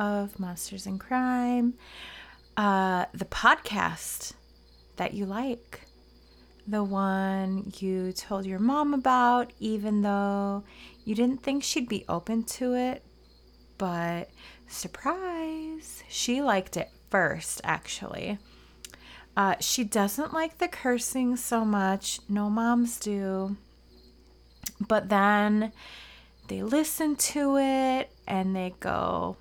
Of Monsters and Crime, uh, the podcast that you like, the one you told your mom about, even though you didn't think she'd be open to it. But surprise, she liked it first, actually. Uh, she doesn't like the cursing so much. No moms do. But then they listen to it and they go,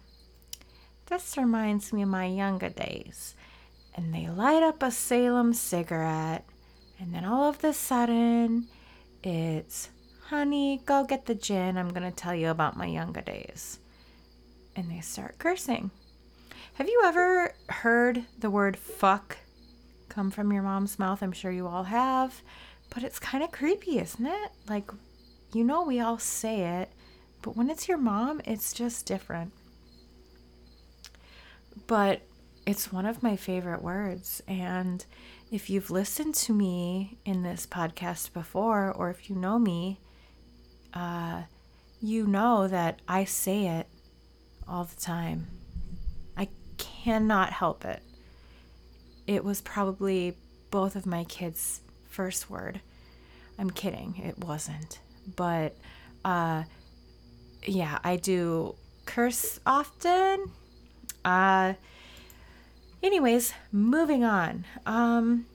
This reminds me of my younger days. And they light up a Salem cigarette. And then all of a sudden, it's, Honey, go get the gin. I'm going to tell you about my younger days. And they start cursing. Have you ever heard the word fuck come from your mom's mouth? I'm sure you all have. But it's kind of creepy, isn't it? Like, you know, we all say it, but when it's your mom, it's just different. But it's one of my favorite words. And if you've listened to me in this podcast before, or if you know me, uh, you know that I say it all the time. I cannot help it. It was probably both of my kids' first word. I'm kidding, it wasn't. But uh, yeah, I do curse often. Uh, anyways, moving on. Um,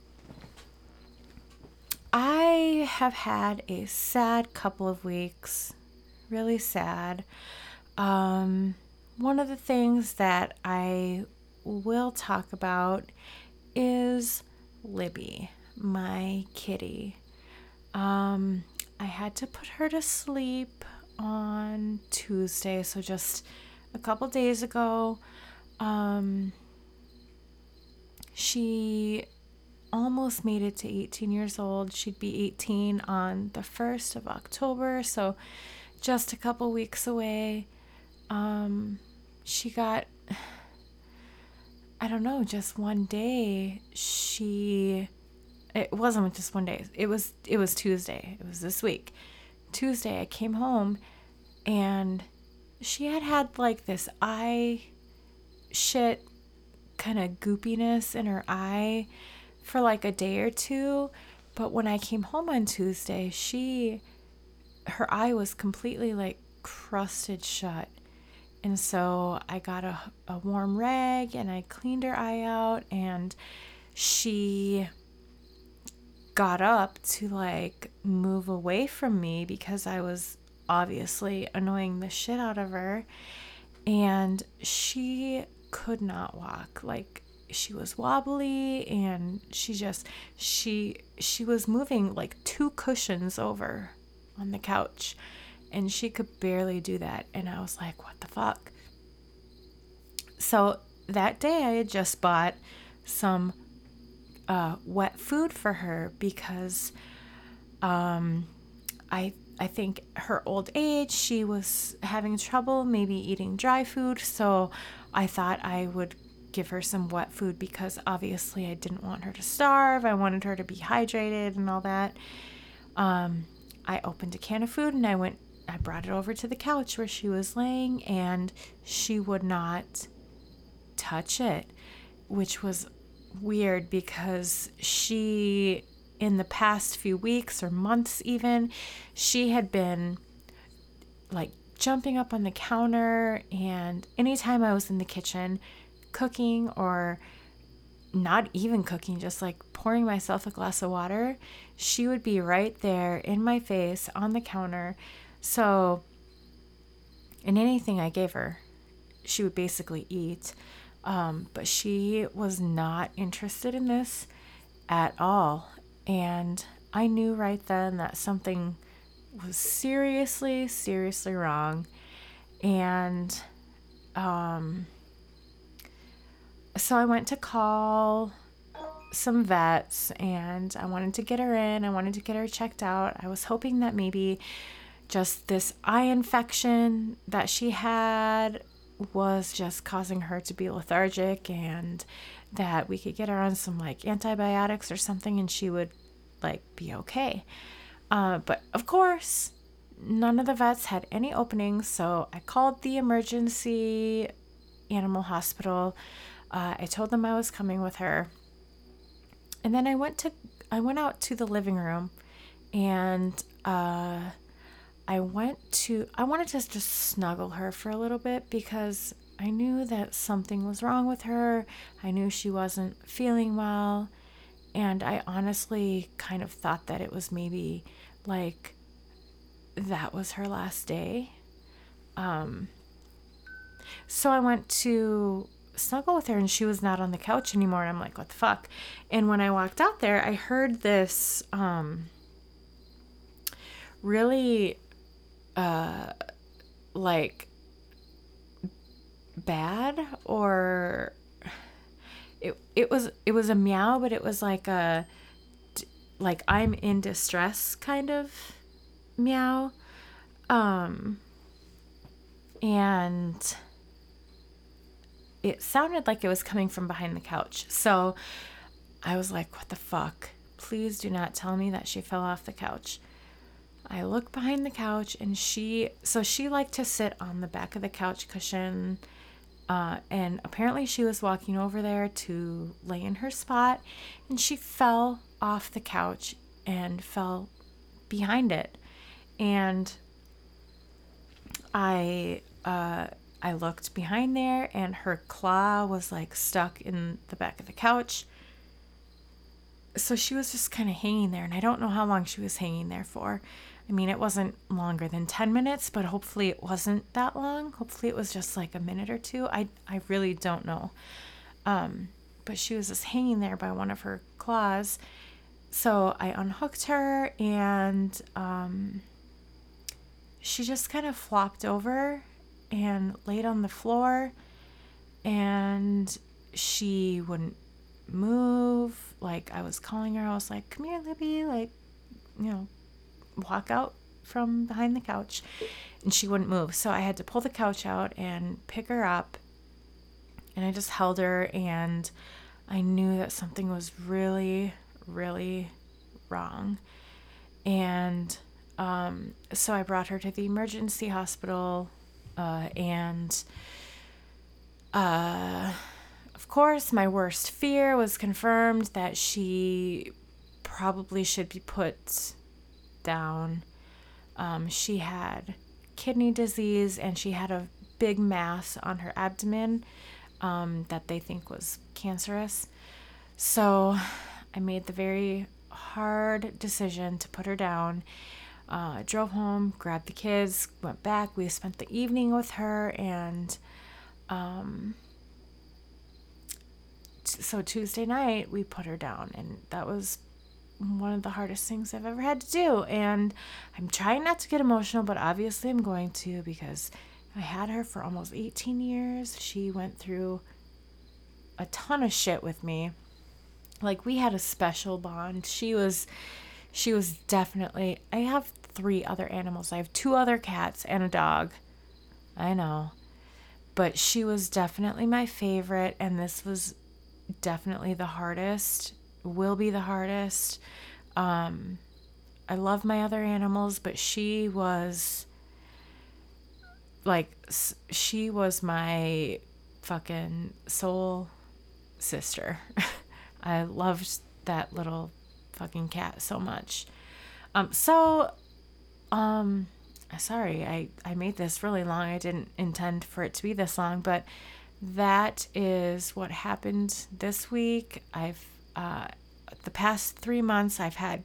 I have had a sad couple of weeks, really sad. Um, one of the things that I will talk about is Libby, my kitty. Um, I had to put her to sleep on Tuesday, so just a couple days ago. Um, she almost made it to 18 years old. She'd be 18 on the 1st of October, so just a couple weeks away. Um, she got, I don't know, just one day she it wasn't just one day it was it was tuesday it was this week tuesday i came home and she had had like this eye shit kind of goopiness in her eye for like a day or two but when i came home on tuesday she her eye was completely like crusted shut and so i got a, a warm rag and i cleaned her eye out and she got up to like move away from me because I was obviously annoying the shit out of her. And she could not walk. Like she was wobbly and she just she she was moving like two cushions over on the couch and she could barely do that. And I was like what the fuck? So that day I had just bought some uh, wet food for her because um, I I think her old age she was having trouble maybe eating dry food. So I thought I would give her some wet food because obviously I didn't want her to starve. I wanted her to be hydrated and all that. Um, I opened a can of food and I went I brought it over to the couch where she was laying and she would not touch it which was weird because she, in the past few weeks or months, even, she had been like jumping up on the counter. And anytime I was in the kitchen cooking or not even cooking, just like pouring myself a glass of water, she would be right there in my face on the counter. So, in anything I gave her, she would basically eat. Um, but she was not interested in this at all. And I knew right then that something was seriously, seriously wrong. And um, so I went to call some vets and I wanted to get her in. I wanted to get her checked out. I was hoping that maybe just this eye infection that she had was just causing her to be lethargic and that we could get her on some like antibiotics or something and she would like be okay. Uh, but of course, none of the vets had any openings, so I called the emergency animal hospital. Uh, I told them I was coming with her, and then I went to I went out to the living room, and uh, I went to I wanted to just snuggle her for a little bit because I knew that something was wrong with her. I knew she wasn't feeling well, and I honestly kind of thought that it was maybe like that was her last day. Um, so I went to snuggle with her and she was not on the couch anymore. And I'm like, what the fuck? And when I walked out there, I heard this um, really uh, like bad or it, it was it was a meow but it was like a like i'm in distress kind of meow. Um, and it sounded like it was coming from behind the couch. So I was like, what the fuck? Please do not tell me that she fell off the couch. I look behind the couch and she, so she liked to sit on the back of the couch cushion. Uh, and apparently she was walking over there to lay in her spot and she fell off the couch and fell behind it and I uh, I looked behind there, and her claw was like stuck in the back of the couch. So she was just kind of hanging there, and I don't know how long she was hanging there for. I mean, it wasn't longer than 10 minutes, but hopefully it wasn't that long. Hopefully it was just like a minute or two. I, I really don't know. Um, but she was just hanging there by one of her claws. So I unhooked her and um, she just kind of flopped over and laid on the floor and she wouldn't move. Like i was calling her. I was like come here libby like you know walk out from behind the couch and she wouldn't move. So i had to pull the couch out and pick her up and i just held her and i knew that something was really really wrong and um, so I brought her to the emergency hospital, uh, and uh, of course, my worst fear was confirmed that she probably should be put down. Um, she had kidney disease and she had a big mass on her abdomen um, that they think was cancerous. So I made the very hard decision to put her down uh, drove home, grabbed the kids, went back. We spent the evening with her, and um, t- so Tuesday night we put her down, and that was one of the hardest things I've ever had to do. And I'm trying not to get emotional, but obviously I'm going to because I had her for almost 18 years. She went through a ton of shit with me. Like we had a special bond. She was she was definitely I have three other animals. I have two other cats and a dog. I know. But she was definitely my favorite and this was definitely the hardest. Will be the hardest. Um I love my other animals, but she was like she was my fucking soul sister. I loved that little fucking cat so much. Um, so, um, sorry, I, I made this really long. I didn't intend for it to be this long, but that is what happened this week. I've, uh, the past three months, I've had,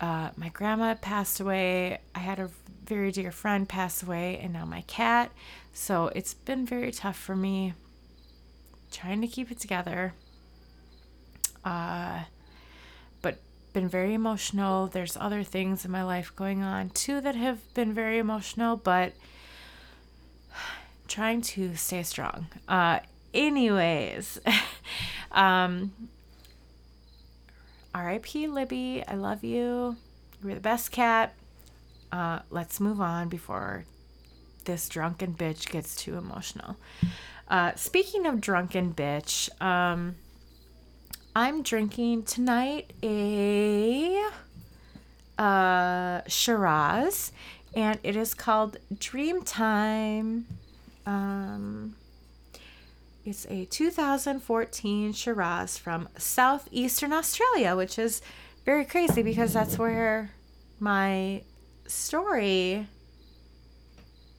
uh, my grandma passed away. I had a very dear friend pass away, and now my cat. So it's been very tough for me trying to keep it together. Uh, but been very emotional. There's other things in my life going on too that have been very emotional, but trying to stay strong. Uh, anyways, um, RIP Libby, I love you. You're the best cat. Uh, let's move on before this drunken bitch gets too emotional. Uh, speaking of drunken bitch, um, I'm drinking tonight a uh, Shiraz, and it is called Dreamtime. Um, it's a 2014 Shiraz from southeastern Australia, which is very crazy because that's where my story.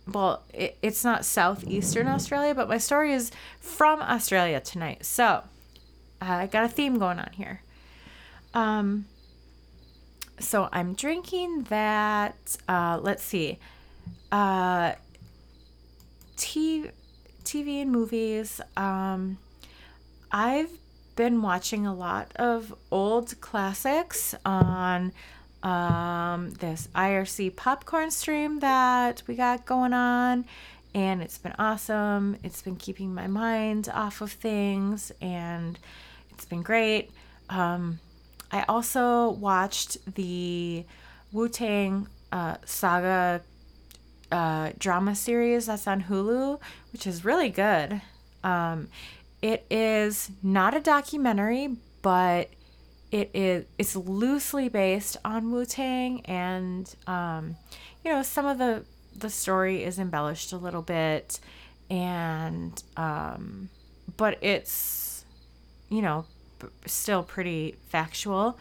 Well, it, it's not southeastern Australia, but my story is from Australia tonight. So uh, I got a theme going on here. Um, so I'm drinking that. Uh, let's see. Uh, TV and movies. Um, I've been watching a lot of old classics on um, this IRC popcorn stream that we got going on, and it's been awesome. It's been keeping my mind off of things, and it's been great. Um, I also watched the Wu Tang uh, Saga uh, drama series that's on Hulu, which is really good. Um, it is not a documentary, but it is it's loosely based on Wu Tang, and um, you know some of the the story is embellished a little bit, and um, but it's you know still pretty factual,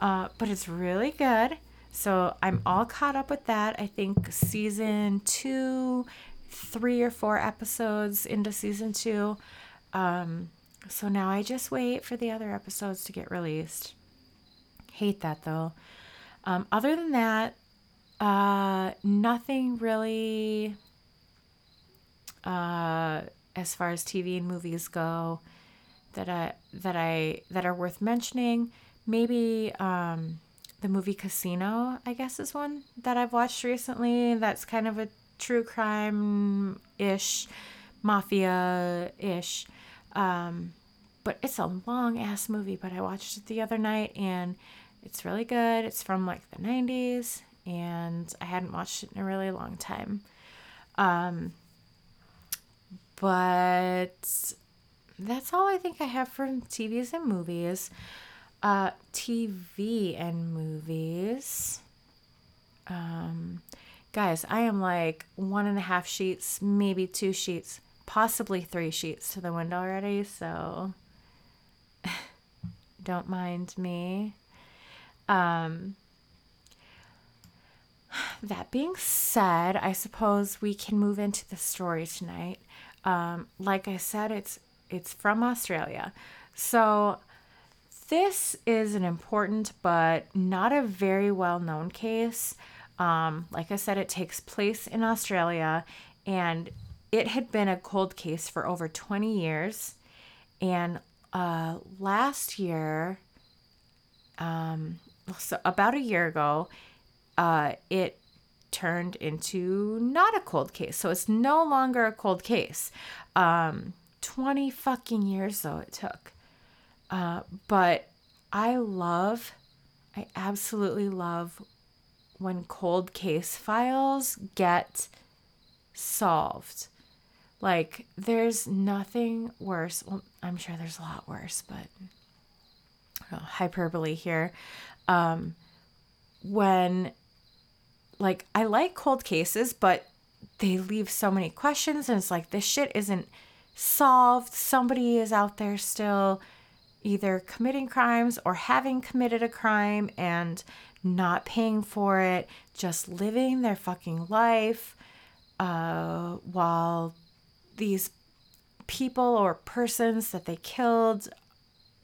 uh, but it's really good. So I'm all caught up with that. I think season two, three or four episodes into season two. Um, so now I just wait for the other episodes to get released. Hate that though. Um, other than that, uh, nothing really uh, as far as TV and movies go that I that I that are worth mentioning. Maybe um, the movie Casino, I guess, is one that I've watched recently. That's kind of a true crime ish, mafia ish. Um, but it's a long ass movie. But I watched it the other night and it's really good. It's from like the 90s and I hadn't watched it in a really long time. Um, but that's all I think I have from TVs and movies. Uh, TV and movies. Um, guys, I am like one and a half sheets, maybe two sheets, possibly three sheets to the window already. So don't mind me. Um, that being said, I suppose we can move into the story tonight. Um, like I said, it's it's from Australia. So this is an important but not a very well known case. Um, like I said, it takes place in Australia and it had been a cold case for over 20 years. And uh, last year, um, so about a year ago, uh, it turned into not a cold case. So it's no longer a cold case. Um, 20 fucking years, though, it took. Uh, but I love, I absolutely love when cold case files get solved. Like, there's nothing worse. Well, I'm sure there's a lot worse, but hyperbole here. Um, when, like, I like cold cases, but they leave so many questions, and it's like, this shit isn't solved. Somebody is out there still either committing crimes or having committed a crime and not paying for it, just living their fucking life uh, while these people or persons that they killed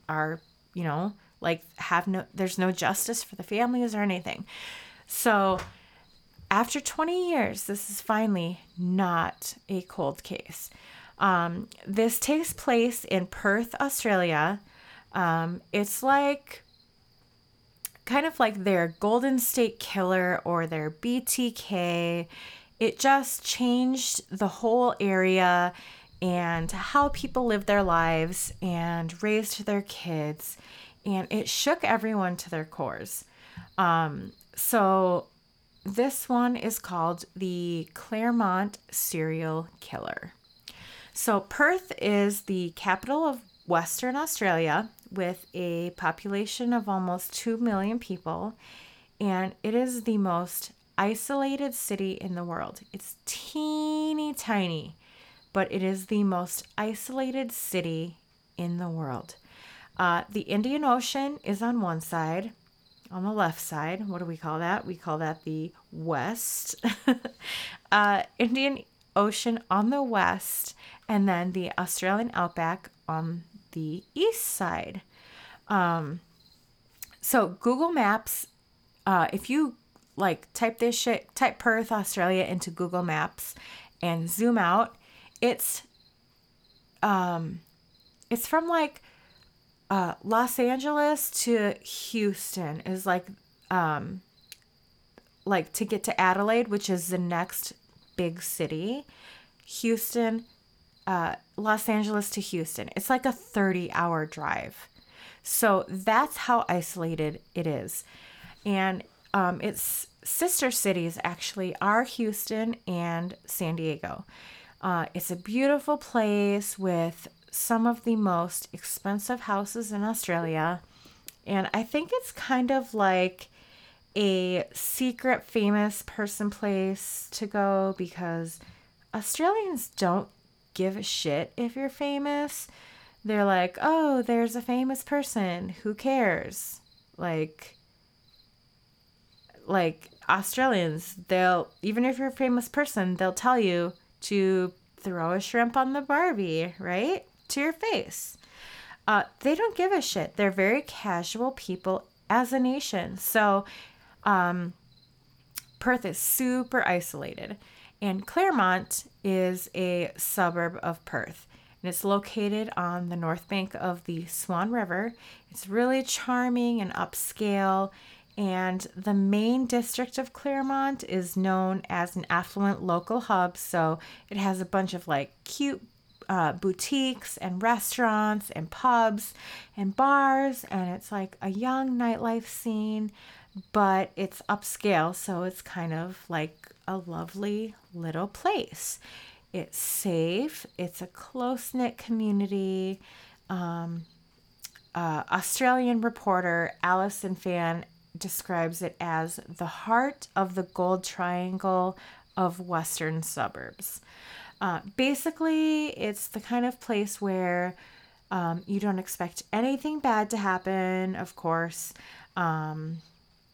are, you know, like have no, there's no justice for the families or anything. So after 20 years, this is finally not a cold case. Um, this takes place in Perth, Australia. Um, it's like kind of like their Golden State Killer or their BTK. It just changed the whole area and how people live their lives and raised their kids. And it shook everyone to their cores. Um, so, this one is called the Claremont Serial Killer. So, Perth is the capital of Western Australia with a population of almost 2 million people. and it is the most isolated city in the world. It's teeny tiny, but it is the most isolated city in the world. Uh, the Indian Ocean is on one side, on the left side. What do we call that? We call that the west. uh, Indian Ocean on the west, and then the Australian outback on the east side. Um, so Google Maps, uh, if you like type this shit, type Perth, Australia into Google Maps and zoom out, it's um, it's from like uh, Los Angeles to Houston is like um like to get to Adelaide, which is the next big city. Houston, uh, Los Angeles to Houston. It's like a 30 hour drive. So that's how isolated it is. And um, its sister cities actually are Houston and San Diego. Uh, it's a beautiful place with some of the most expensive houses in Australia. And I think it's kind of like a secret famous person place to go because Australians don't give a shit if you're famous. They're like, oh, there's a famous person. Who cares? Like, like Australians, they'll, even if you're a famous person, they'll tell you to throw a shrimp on the Barbie, right? to your face. Uh, they don't give a shit. They're very casual people as a nation. So, um, Perth is super isolated, and Claremont is a suburb of Perth. And it's located on the north bank of the Swan River. It's really charming and upscale. And the main district of Claremont is known as an affluent local hub. So it has a bunch of like cute uh, boutiques and restaurants and pubs and bars, and it's like a young nightlife scene, but it's upscale, so it's kind of like a lovely little place. It's safe, it's a close knit community. Um, uh, Australian reporter Alison Fan describes it as the heart of the Gold Triangle of Western suburbs. Uh, basically, it's the kind of place where um, you don't expect anything bad to happen, of course. Um,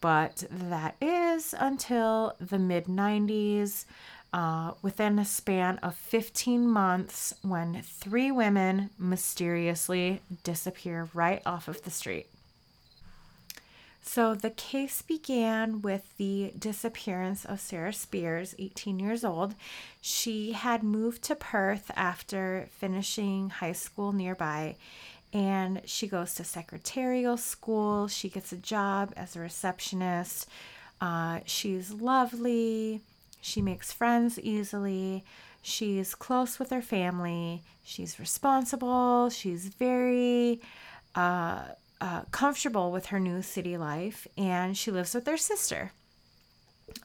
but that is until the mid 90s, uh, within a span of 15 months, when three women mysteriously disappear right off of the street. So the case began with the disappearance of Sarah Spiers, 18 years old. She had moved to Perth after finishing high school nearby and she goes to secretarial school. She gets a job as a receptionist. Uh, she's lovely. She makes friends easily. She's close with her family. She's responsible. She's very uh, uh, comfortable with her new city life and she lives with her sister.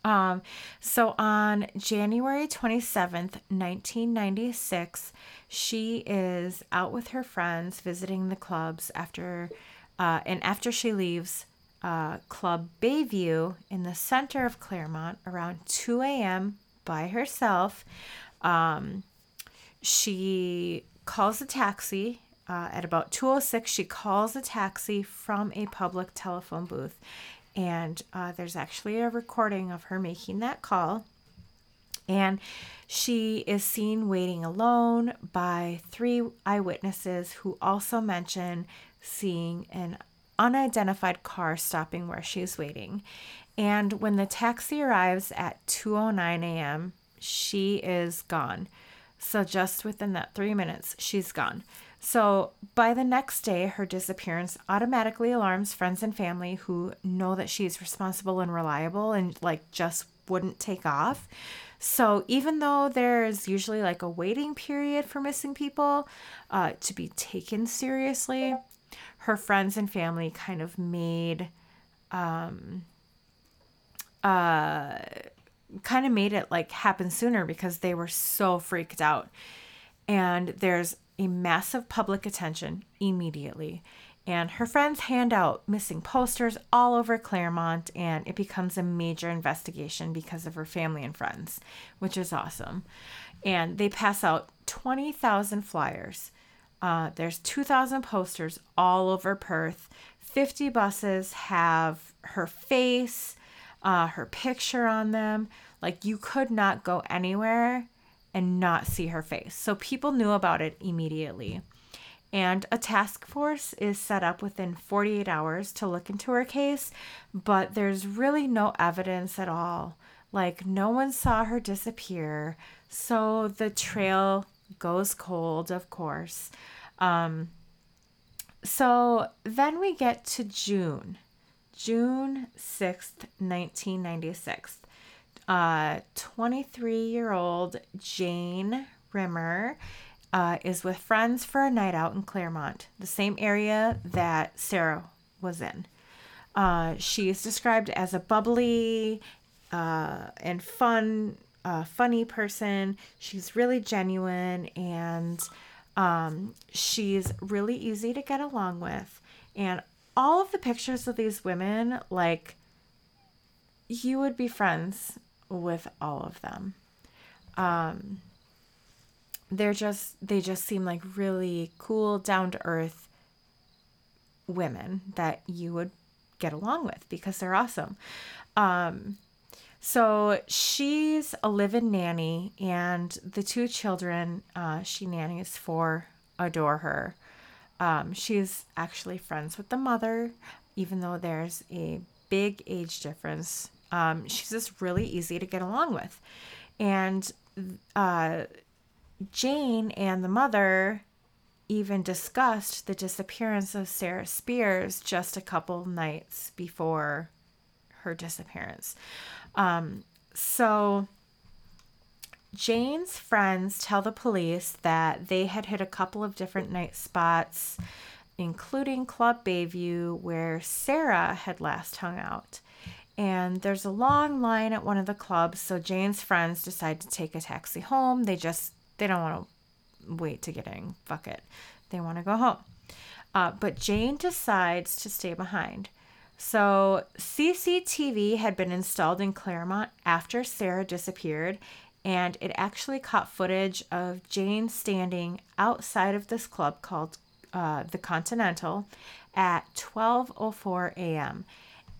Um, so on January 27th, 1996, she is out with her friends visiting the clubs after, uh, and after she leaves uh, Club Bayview in the center of Claremont around 2 a.m. by herself, um, she calls a taxi uh, at about 206 she calls a taxi from a public telephone booth and uh, there's actually a recording of her making that call. And she is seen waiting alone by three eyewitnesses who also mention seeing an unidentified car stopping where she's waiting. And when the taxi arrives at 2:09 a.m. she is gone. So just within that 3 minutes she's gone so by the next day, her disappearance automatically alarms friends and family who know that she's responsible and reliable and like just wouldn't take off. So even though there's usually like a waiting period for missing people uh, to be taken seriously, her friends and family kind of made um, uh, kind of made it like happen sooner because they were so freaked out. And there's a massive public attention immediately. And her friends hand out missing posters all over Claremont, and it becomes a major investigation because of her family and friends, which is awesome. And they pass out 20,000 flyers. Uh, there's 2,000 posters all over Perth. 50 buses have her face, uh, her picture on them. Like you could not go anywhere and not see her face. So people knew about it immediately. And a task force is set up within 48 hours to look into her case, but there's really no evidence at all. Like, no one saw her disappear. So the trail goes cold, of course. Um, so then we get to June, June 6th, 1996. 23 uh, year old Jane Rimmer uh, is with friends for a night out in Claremont, the same area that Sarah was in. Uh, she is described as a bubbly uh, and fun, uh, funny person. She's really genuine and um, she's really easy to get along with. And all of the pictures of these women, like, you would be friends with all of them. Um, they're just they just seem like really cool down to earth women that you would get along with because they're awesome um so she's a live-in nanny and the two children uh, she nannies for adore her um, she's actually friends with the mother even though there's a big age difference um, she's just really easy to get along with and uh, Jane and the mother even discussed the disappearance of Sarah Spiers just a couple nights before her disappearance. Um, so Jane's friends tell the police that they had hit a couple of different night spots, including Club Bayview, where Sarah had last hung out. And there's a long line at one of the clubs, so Jane's friends decide to take a taxi home. They just they don't want to wait to get in. Fuck it. They want to go home. Uh, but Jane decides to stay behind. So CCTV had been installed in Claremont after Sarah disappeared, and it actually caught footage of Jane standing outside of this club called uh, the Continental at 12:04 a.m.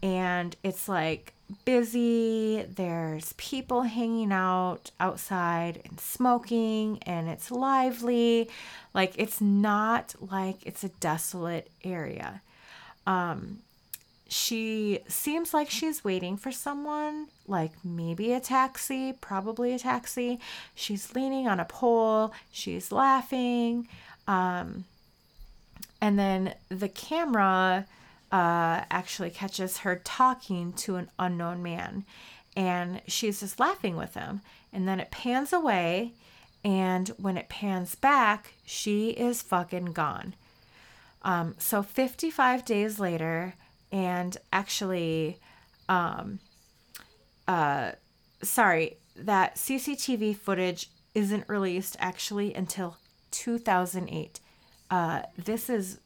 And it's like busy. There's people hanging out outside and smoking, and it's lively. Like, it's not like it's a desolate area. Um, she seems like she's waiting for someone, like maybe a taxi, probably a taxi. She's leaning on a pole, she's laughing. Um, and then the camera uh, actually catches her talking to an unknown man. And she's just laughing with him. And then it pans away. And when it pans back, she is fucking gone. Um, so 55 days later, and actually, um, uh, sorry, that CCTV footage isn't released actually until 2008. Uh, this is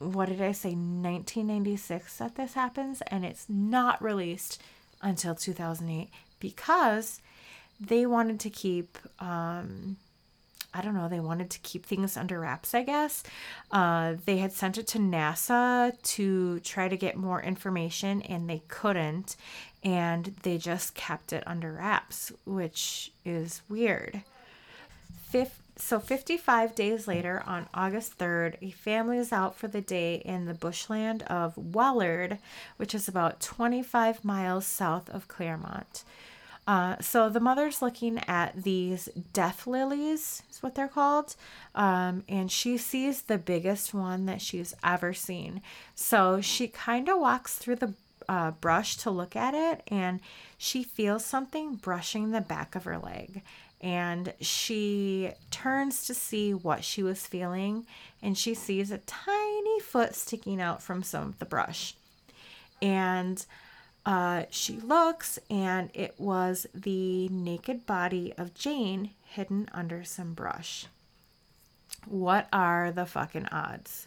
what did I say, 1996 that this happens, and it's not released until 2008 because they wanted to keep, um, I don't know, they wanted to keep things under wraps, I guess. Uh, they had sent it to NASA to try to get more information, and they couldn't, and they just kept it under wraps, which is weird. Fifth, so 55 days later, on August 3rd, a family is out for the day in the bushland of Wellard, which is about 25 miles south of Claremont. Uh, so the mother's looking at these death lilies, is what they're called, um, and she sees the biggest one that she's ever seen. So she kind of walks through the uh, brush to look at it, and she feels something brushing the back of her leg and she turns to see what she was feeling and she sees a tiny foot sticking out from some of the brush. And uh, she looks and it was the naked body of jane hidden under some brush. What are the fucking odds?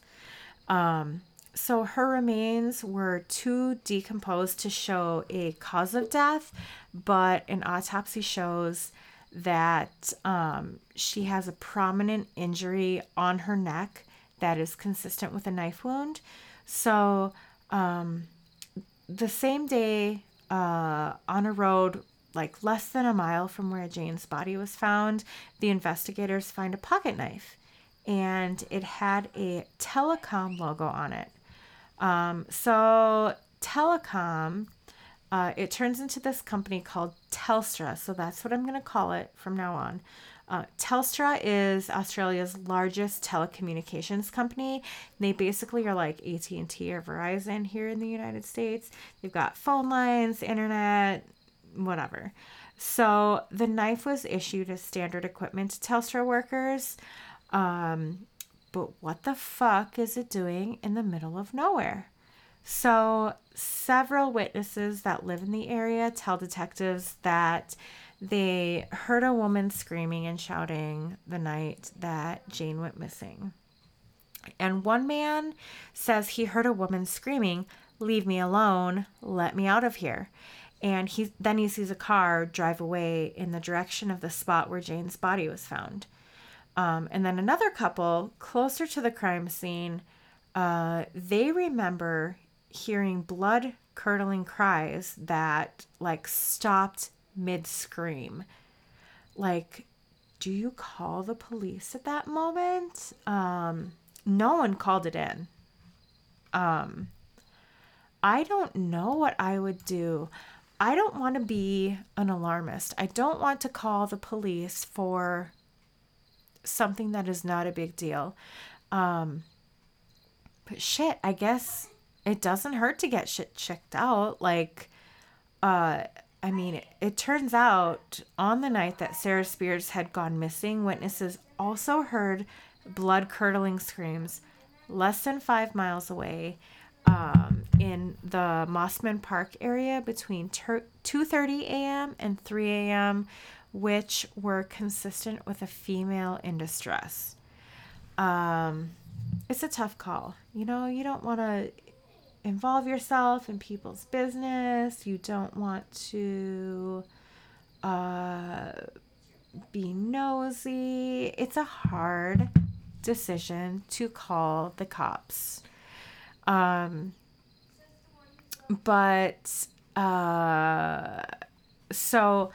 Um, so her remains were too decomposed to show a cause of death, but an autopsy shows that um, she has a prominent injury on her neck that is consistent with a knife wound. So, um, the same day, uh, on a road like less than a mile from where Jane's body was found, the investigators find a pocket knife and it had a telecom logo on it. Um, so, telecom, uh, it turns into this company called Telstra. So, that's what I'm going to call it from now on. Uh, Telstra is Australia's largest telecommunications company. They basically are like AT&T or Verizon here in the United States. They've got phone lines, internet, whatever. So the knife was issued as standard equipment to Telstra workers. Um, but what the fuck is it doing in the middle of nowhere? So, several witnesses that live in the area tell detectives that they heard a woman screaming and shouting the night that Jane went missing. And one man says he heard a woman screaming, Leave me alone, let me out of here. And he then he sees a car drive away in the direction of the spot where Jane's body was found. Um, and then another couple closer to the crime scene, uh, they remember hearing blood curdling cries that like stopped mid scream. Like, do you call the police at that moment? Um, no one called it in. Um, I don't know what I would do. I don't want to be an alarmist. I don't want to call the police for something that is not a big deal. Um, but shit, I guess it doesn't hurt to get shit checked out. Like, uh, I mean, it, it turns out on the night that Sarah Spiers had gone missing, witnesses also heard blood curdling screams less than five miles away um, in the Mosman Park area between 2:30 a.m. and 3 a.m., which were consistent with a female in distress. Um, it's a tough call. You know, you don't want to involve yourself in people's business. You don't want to uh, be nosy. It's a hard decision to call the cops. Um, but uh, so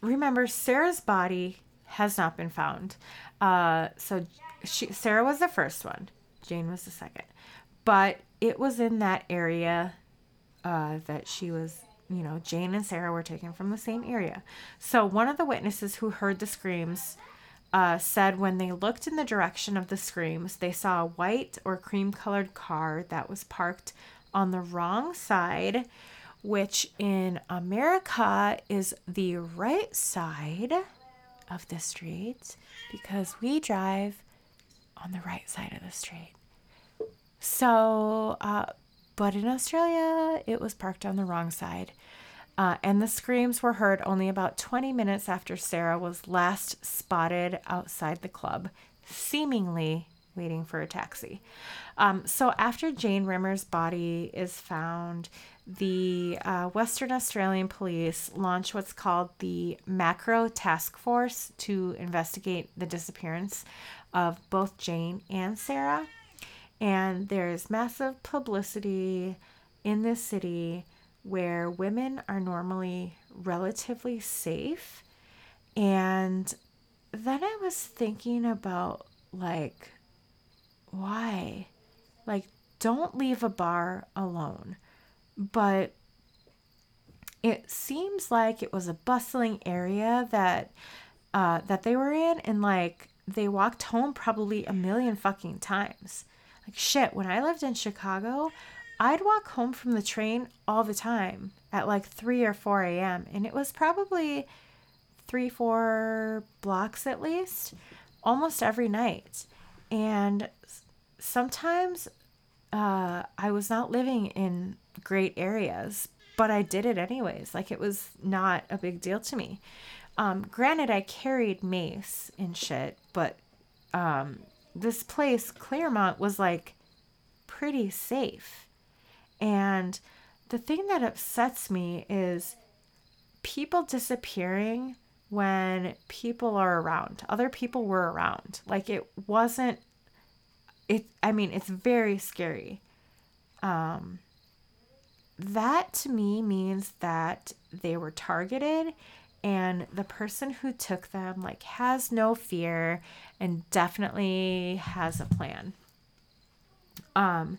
remember, Sarah's body has not been found. Uh, so she, Sarah was the first one. Jane was the second but it was in that area uh, that she was you know jane and sarah were taken from the same area. So one of the witnesses who heard the screams uh, said when they looked in the direction of the screams they saw a white or cream colored car that was parked on the wrong side which in america is the right side of the street because we drive on the right side of the street so, uh, but in Australia, it was parked on the wrong side. Uh, and the screams were heard only about 20 minutes after Sarah was last spotted outside the club, seemingly waiting for a taxi. Um, so, after Jane Rimmer's body is found, the uh, Western Australian police launch what's called the Macro Task Force to investigate the disappearance of both Jane and Sarah. And there's massive publicity in this city where women are normally relatively safe. And then I was thinking about like, why? Like, don't leave a bar alone. But it seems like it was a bustling area that uh, that they were in, and like they walked home probably a million fucking times. Like shit, when I lived in Chicago, I'd walk home from the train all the time at like 3 or 4 a.m. And it was probably three, four blocks at least, almost every night. And sometimes uh, I was not living in great areas, but I did it anyways. Like it was not a big deal to me. Um, granted, I carried mace and shit, but um, this place, Claremont, was like pretty safe. And the thing that upsets me is people disappearing when people are around. Other people were around. Like it wasn't it I mean, it's very scary. Um that to me means that they were targeted and the person who took them like has no fear and definitely has a plan. Um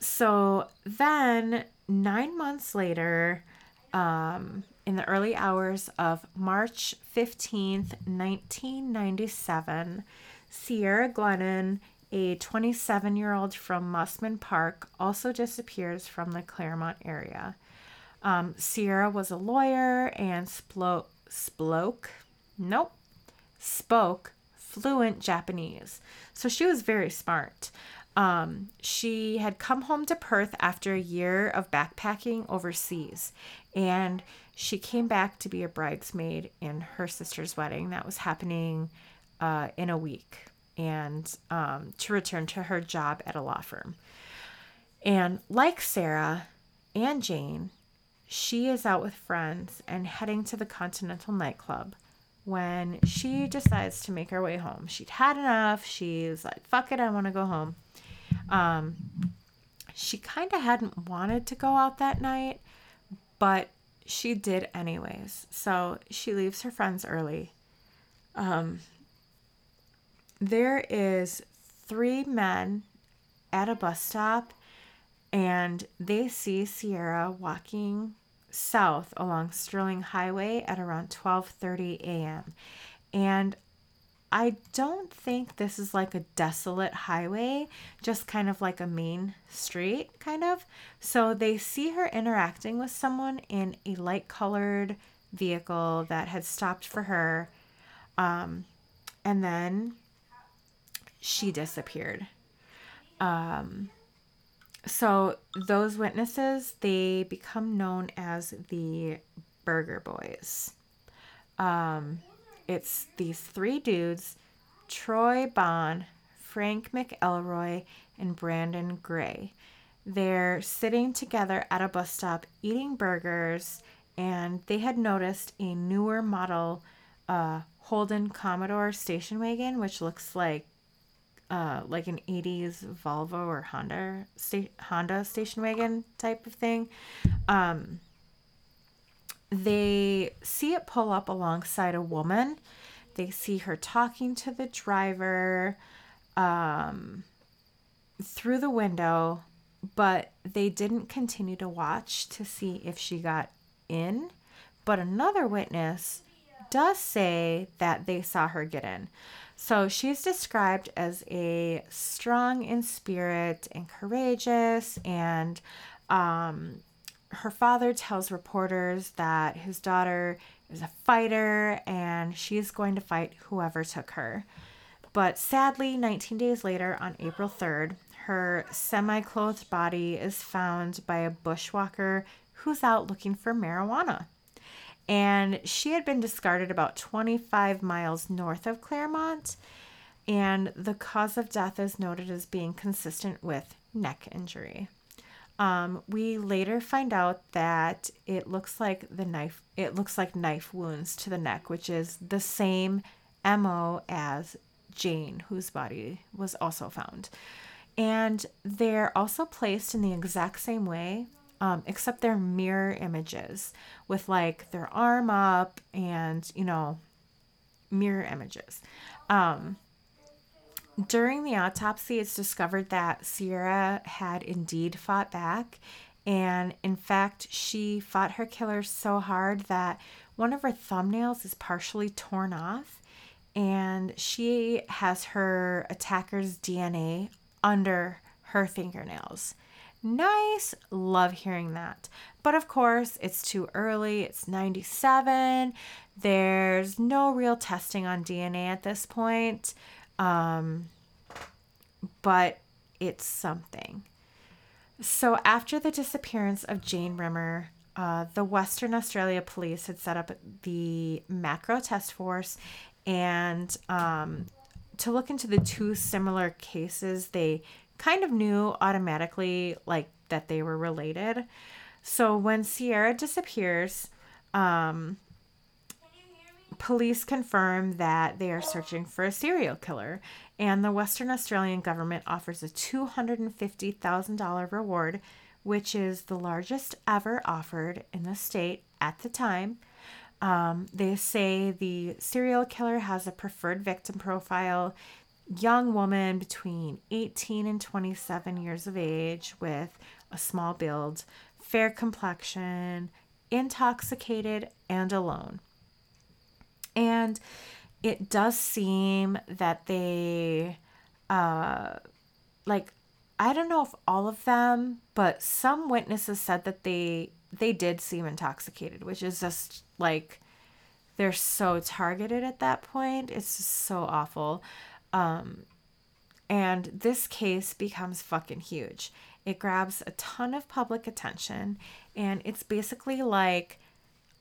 so then 9 months later um in the early hours of March 15th, 1997, Ciara Glennon a 27 year old from Mosman Park also disappears from the Claremont area. Um, Ciara was a lawyer and splo- spoke, nope, spoke fluent Japanese. So she was very smart. Um, she had come home to Perth after a year of backpacking overseas, and she came back to be a bridesmaid in her sister's wedding that was happening uh, in a week and um, to return to her job at a law firm. And like Sarah and Jane, she is out with friends and heading to the Continental nightclub when she decides to make her way home. She'd had enough. She's like, fuck it, I want to go home. Um, she kind of hadn't wanted to go out that night, but she did anyways. So she leaves her friends early. Um, there is three men at a bus stop and they see Ciara walking south along Stirling Highway at around 12:30 a.m. And I don't think this is like a desolate highway, just kind of like a main street kind of. So they see her interacting with someone in a light colored vehicle that had stopped for her. Um, and then she disappeared. Um, so those witnesses they become known as the Burger Boys. Um, it's these three dudes: Troy Bond, Frank McElroy, and Brandon Gray. They're sitting together at a bus stop eating burgers, and they had noticed a newer model uh, Holden Commodore station wagon, which looks like uh, like an 80s Volvo or Honda sta- Honda station wagon type of thing. Um, they see it pull up alongside a woman. They see her talking to the driver um, through the window, but they didn't continue to watch to see if she got in. But another witness does say that they saw her get in. So she's described as a strong in spirit and courageous. And um, her father tells reporters that his daughter is a fighter and she's going to fight whoever took her. But sadly, 19 days later, on April 3rd, her semi clothed body is found by a bushwalker who's out looking for marijuana and she had been discarded about 25 miles north of Claremont. And the cause of death is noted as being consistent with neck injury. Um, we later find out that it looks like the knife it looks like knife wounds to the neck, which is the same MO as Jane, whose body was also found. And they're also placed in the exact same way um, except they're mirror images with like their arm up and, you know, mirror images. Um, during the autopsy, it's discovered that Ciara had indeed fought back. And in fact, she fought her killer so hard that one of her thumbnails is partially torn off. And she has her attacker's DNA under her fingernails. Nice. Love hearing that. But of course, it's too early. It's 97. There's no real testing on DNA at this point. Um, but it's something. So, after the disappearance of Jane Rimmer, uh, the Western Australia Police had set up the Macro Task Force and um, to look into the two similar cases they kind of knew automatically like that they were related. So when Ciara disappears, um, police confirm that they are searching for a serial killer, and the Western Australian government offers a $250,000 reward, which is the largest ever offered in the state at the time. Um, they say the serial killer has a preferred victim profile young woman between 18 and 27 years of age with a small build, fair complexion, intoxicated, and alone. And it does seem that they, uh, like, I don't know if all of them, but some witnesses said that they they did seem intoxicated, which is just like they're so targeted at that point. It's just so awful. Um, and this case becomes fucking huge. It grabs a ton of public attention, and it's basically like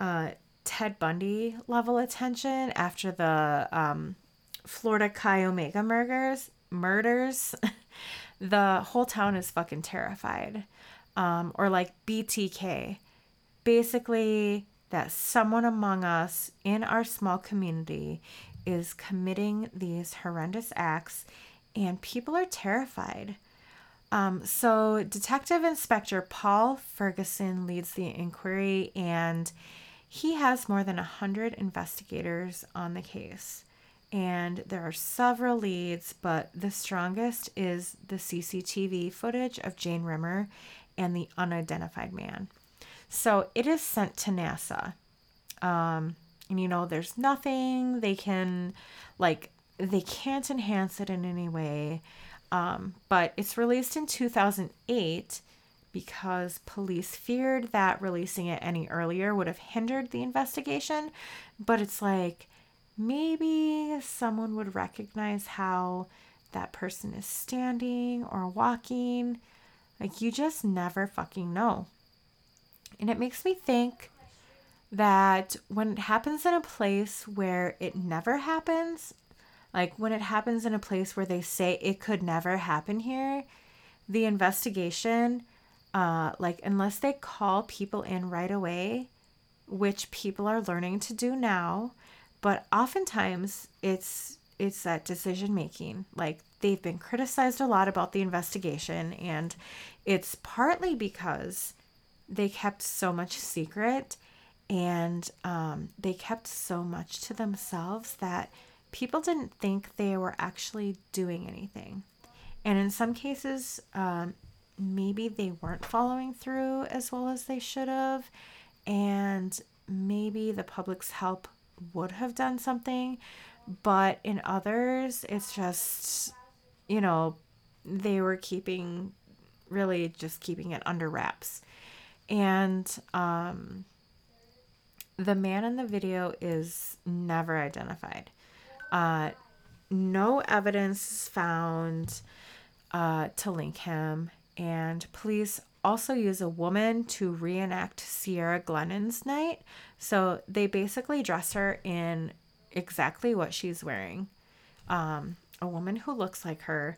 uh, Ted Bundy level attention after the um, Florida Chi Omega murders. Murders. the whole town is fucking terrified. Um, or like BTK. Basically, that someone among us in our small community is committing these horrendous acts, and people are terrified. Um, so, Detective Inspector Paul Ferguson leads the inquiry, and he has more than 100 investigators on the case. And there are several leads, but the strongest is the CCTV footage of Jane Rimmer and the unidentified man. So it is sent to NASA. Um, you know there's nothing. They can like they can't enhance it in any way. Um, but it's released in 2008 because police feared that releasing it any earlier would have hindered the investigation. But it's like maybe someone would recognize how that person is standing or walking. Like you just never fucking know. And it makes me think that when it happens in a place where it never happens, like when it happens in a place where they say it could never happen here, the investigation, uh, like unless they call people in right away, which people are learning to do now, but oftentimes it's it's that decision making. Like they've been criticized a lot about the investigation, and it's partly because they kept so much secret and um, they kept so much to themselves that people didn't think they were actually doing anything. And in some cases, um, maybe they weren't following through as well as they should have. And maybe the public's help would have done something. But in others, it's just, you know, they were keeping, really just keeping it under wraps. And, um, the man in the video is never identified. Uh, no evidence is found uh, to link him, and police also use a woman to reenact Ciara Glennon's night. So they basically dress her in exactly what she's wearing. Um, a woman who looks like her.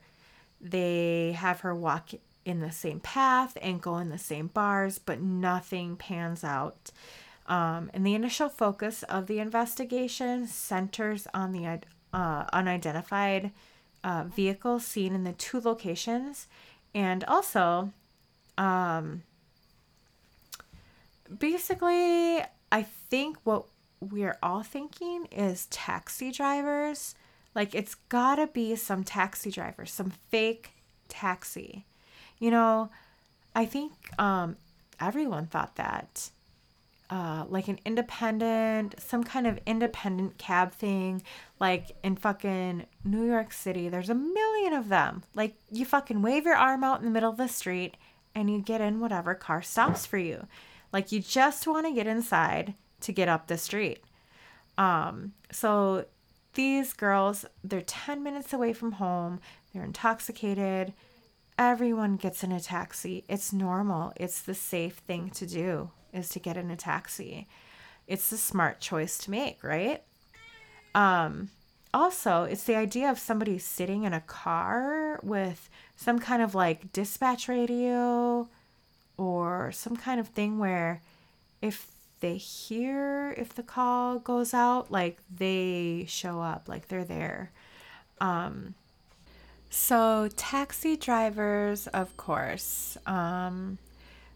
They have her walk in the same path and go in the same bars, but nothing pans out. Um, and the initial focus of the investigation centers on the uh, unidentified uh, vehicle seen in the two locations. And also, um, basically, I think what we're all thinking is taxi drivers. Like, it's gotta be some taxi driver, some fake taxi. You know, I think um, everyone thought that uh, like an independent, some kind of independent cab thing, like in fucking New York City. There's a million of them. Like you fucking wave your arm out in the middle of the street and you get in whatever car stops for you. Like you just want to get inside to get up the street. Um, so these girls, they're 10 minutes away from home, they're intoxicated. Everyone gets in a taxi. It's normal. It's the safe thing to do is to get in a taxi. It's the smart choice to make, right? Um, also, it's the idea of somebody sitting in a car with some kind of like dispatch radio or some kind of thing where if they hear if the call goes out, like they show up, like they're there. Um, so, taxi drivers, of course. Um,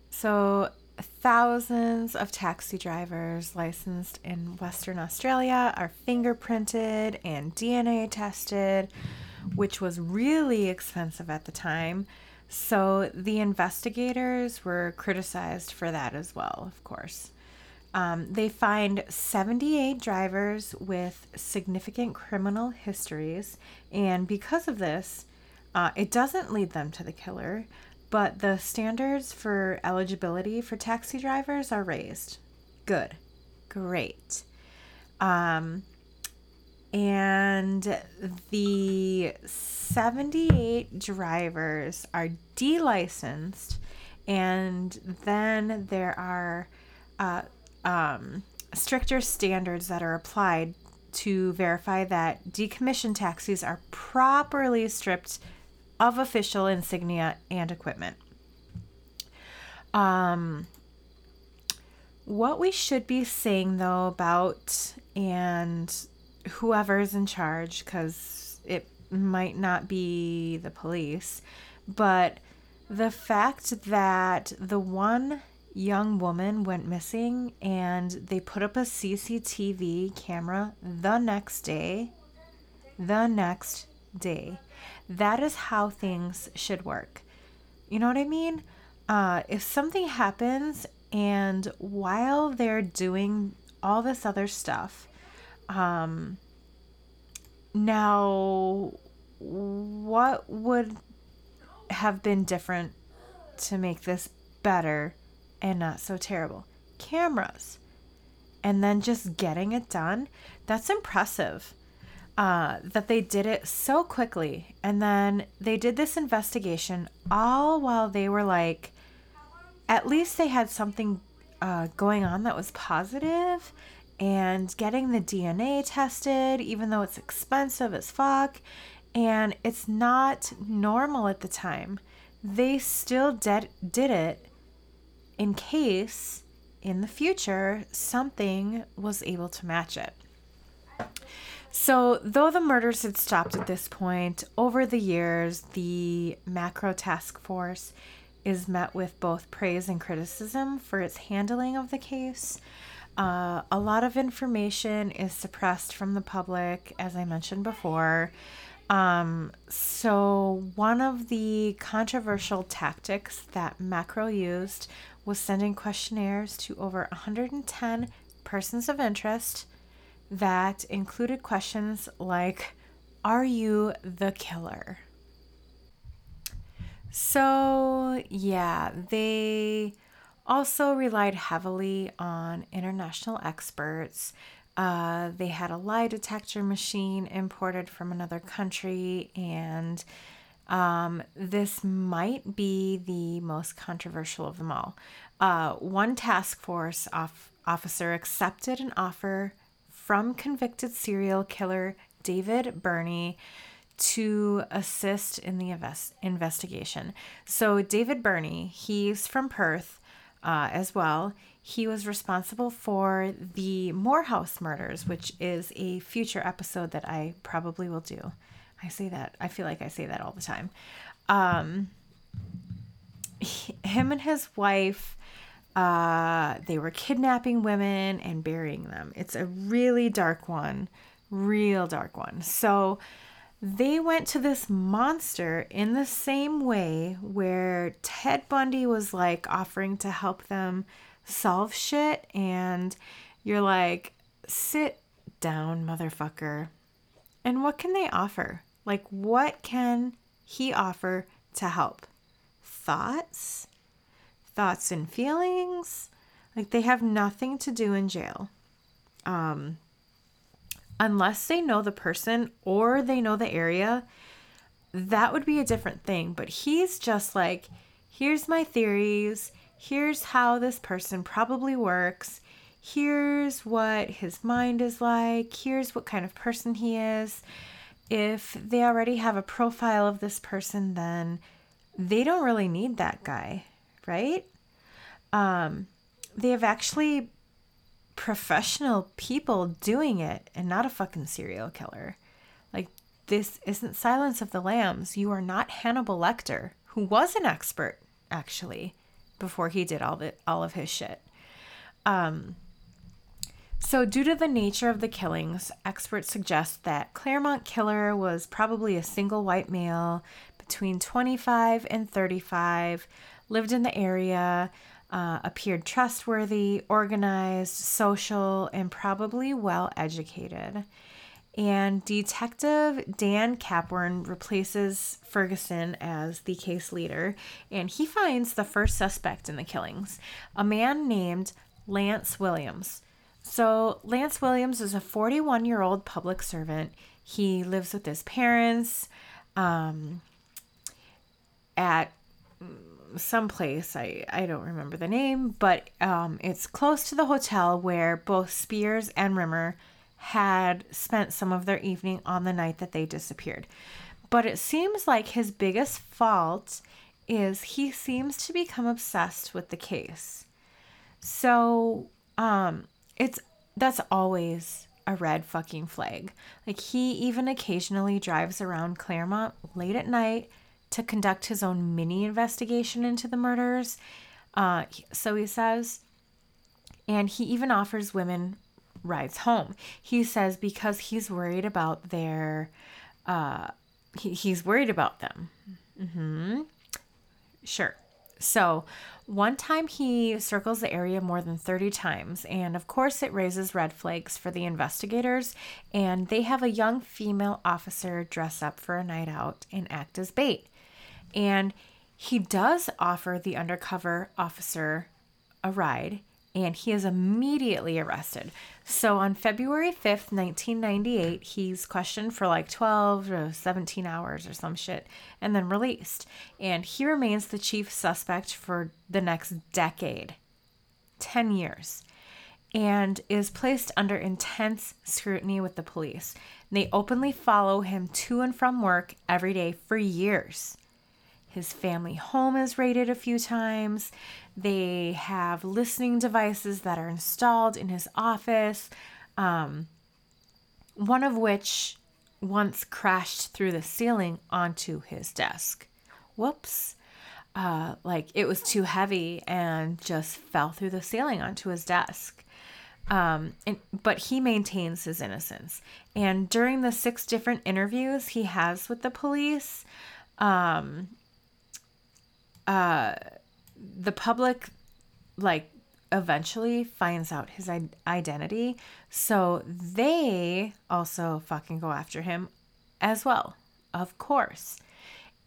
so, thousands of taxi drivers licensed in Western Australia are fingerprinted and DNA tested, which was really expensive at the time. So, the investigators were criticized for that as well, of course. Um, they find 78 drivers with significant criminal histories, and because of this, uh, it doesn't lead them to the killer, but the standards for eligibility for taxi drivers are raised. Good. Great. Um, and the 78 drivers are delicensed, and then there are uh, um, stricter standards that are applied to verify that decommissioned taxis are properly stripped of official insignia and equipment. Um, what we should be saying though about and whoever's in charge, because it might not be the police, but the fact that the one young woman went missing and they put up a CCTV camera the next day. The next day. That is how things should work. You know what I mean? Uh, if something happens and while they're doing all this other stuff, um, now what would have been different to make this better and not so terrible. Cameras. And then just getting it done. That's impressive. Uh, that they did it so quickly. And then they did this investigation all while they were like, at least they had something uh, going on that was positive and getting the DNA tested, even though it's expensive as fuck. And it's not normal at the time. They still did, did it in case in the future something was able to match it. So, though the murders had stopped at this point, over the years, the Macro Task Force is met with both praise and criticism for its handling of the case. Uh, a lot of information is suppressed from the public, as I mentioned before. Um, so, one of the controversial tactics that Macro used was sending questionnaires to over 110 persons of interest that included questions like Are you the killer? So, yeah, they also relied heavily on international experts. Uh, they had a lie detector machine imported from another country, and um, this might be the most controversial of them all. Uh, one task force off- officer accepted an offer from convicted serial killer David Birnie to assist in the invest- investigation. So, David Birnie, he's from Perth uh, as well. He was responsible for the Moorhouse murders, which is a future episode that I probably will do. I say that. I feel like I say that all the time. Um, he, him and his wife, uh, they were kidnapping women and burying them. It's a really dark one, real dark one. So they went to this monster in the same way where Ted Bundy was like offering to help them solve shit, and you're like, sit down, motherfucker. And what can they offer? Like, what can he offer to help? Thoughts? Thoughts and feelings? Like, they have nothing to do in jail. Um, unless they know the person or they know the area, that would be a different thing. But he's just like, here's my theories. Here's how this person probably works. Here's what his mind is like. Here's what kind of person he is if they already have a profile of this person, then they don't really need that guy, right? Um, they have actually professional people doing it and not a fucking serial killer. Like, this isn't Silence of the Lambs. You are not Hannibal Lecter, who was an expert, actually, before he did all the all of his shit. Um, so, due to the nature of the killings, experts suggest that Claremont Killer was probably a single white male between 25 and 35, lived in the area, uh, appeared trustworthy, organized, social, and probably well educated. And Detective Dan Caporn replaces Ferguson as the case leader, and he finds the first suspect in the killings, a man named Lance Williams. So, Lance Williams is a 41 year old public servant. He lives with his parents um, at some place. I, I don't remember the name, but um, it's close to the hotel where both Spiers and Rimmer had spent some of their evening on the night that they disappeared. But it seems like his biggest fault is he seems to become obsessed with the case. So, um, it's that's always a red fucking flag. Like he even occasionally drives around Claremont late at night to conduct his own mini investigation into the murders. Uh, so he says, and he even offers women rides home. He says because he's worried about their, uh, he, he's worried about them. Mm-hmm. Sure. So, one time he circles the area more than 30 times, and of course, it raises red flags for the investigators. And they have a young female officer dress up for a night out and act as bait. And he does offer the undercover officer a ride, and he is immediately arrested. So on February 5th, 1998, he's questioned for like 12 to 17 hours or some shit and then released. And he remains the chief suspect for the next decade 10 years and is placed under intense scrutiny with the police. They openly follow him to and from work every day for years. His family home is raided a few times. They have listening devices that are installed in his office, um, one of which once crashed through the ceiling onto his desk. Whoops. Uh, like it was too heavy and just fell through the ceiling onto his desk. Um, and, but he maintains his innocence. And during the six different interviews he has with the police, um, uh, the public like eventually finds out his I- identity. So they also fucking go after him as well, of course.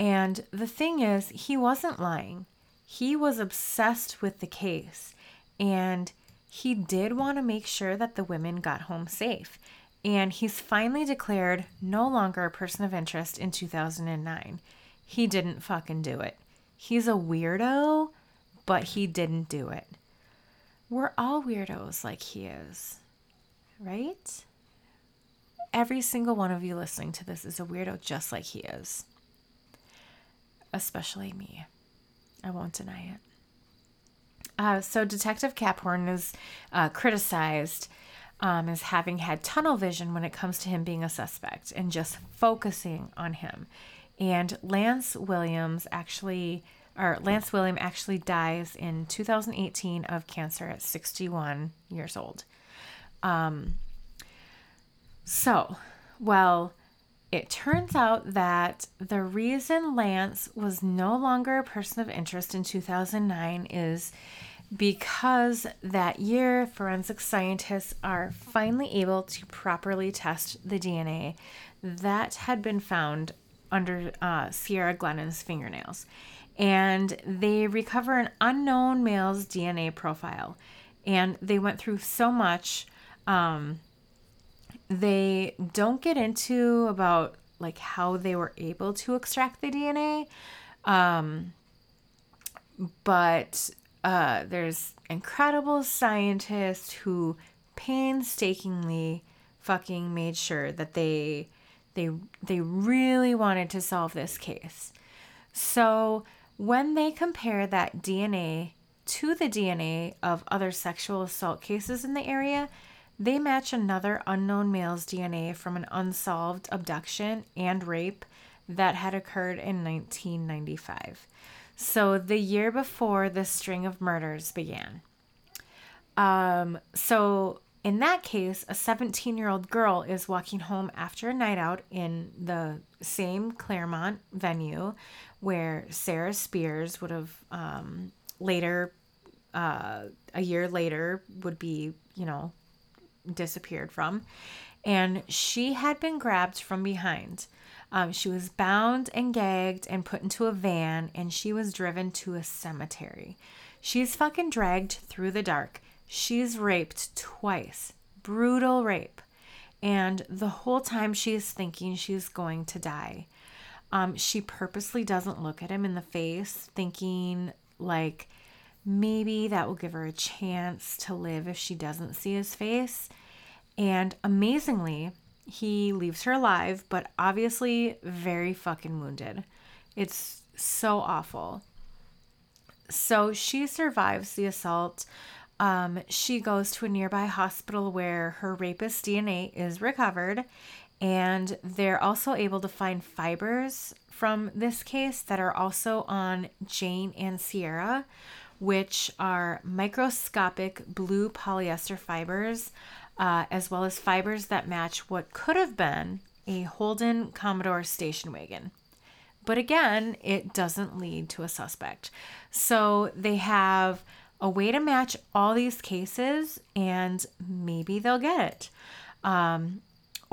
And the thing is, he wasn't lying. He was obsessed with the case. And he did want to make sure that the women got home safe. And he's finally declared no longer a person of interest in 2009. He didn't fucking do it. He's a weirdo, but he didn't do it. We're all weirdos like he is, right? Every single one of you listening to this is a weirdo just like he is. Especially me. I won't deny it. Uh, so, Detective Caporn is uh, criticized um, as having had tunnel vision when it comes to him being a suspect and just focusing on him. And Lance Williams actually, or Lance William actually dies in 2018 of cancer at 61 years old. Um, so, well, it turns out that the reason Lance was no longer a person of interest in 2009 is because that year forensic scientists are finally able to properly test the DNA that had been found under uh, Ciara Glennon's fingernails. And they recover an unknown male's DNA profile. And they went through so much. Um, they don't get into about like how they were able to extract the DNA. Um, but uh, there's incredible scientists who painstakingly fucking made sure that they They they really wanted to solve this case. So when they compare that DNA to the DNA of other sexual assault cases in the area, they match another unknown male's DNA from an unsolved abduction and rape that had occurred in 1995. So, the year before the string of murders began. Um, so, in that case, a 17 year old girl is walking home after a night out in the same Claremont venue where Sarah Spiers would have um, later, uh, a year later, would be, you know, disappeared from. And she had been grabbed from behind. Um, she was bound and gagged and put into a van, and she was driven to a cemetery. She's fucking dragged through the dark. She's raped twice. Brutal rape. And the whole time she's thinking she's going to die. Um, she purposely doesn't look at him in the face, thinking like maybe that will give her a chance to live if she doesn't see his face. And amazingly, he leaves her alive, but obviously very fucking wounded. It's so awful. So she survives the assault. Um, she goes to a nearby hospital where her rapist DNA is recovered and they're also able to find fibers from this case that are also on Jane and Ciara, which are microscopic blue polyester fibers, uh, as well as fibers that match what could have been a Holden Commodore station wagon. But again, it doesn't lead to a suspect. So they have a way to match all these cases and maybe they'll get it. Um,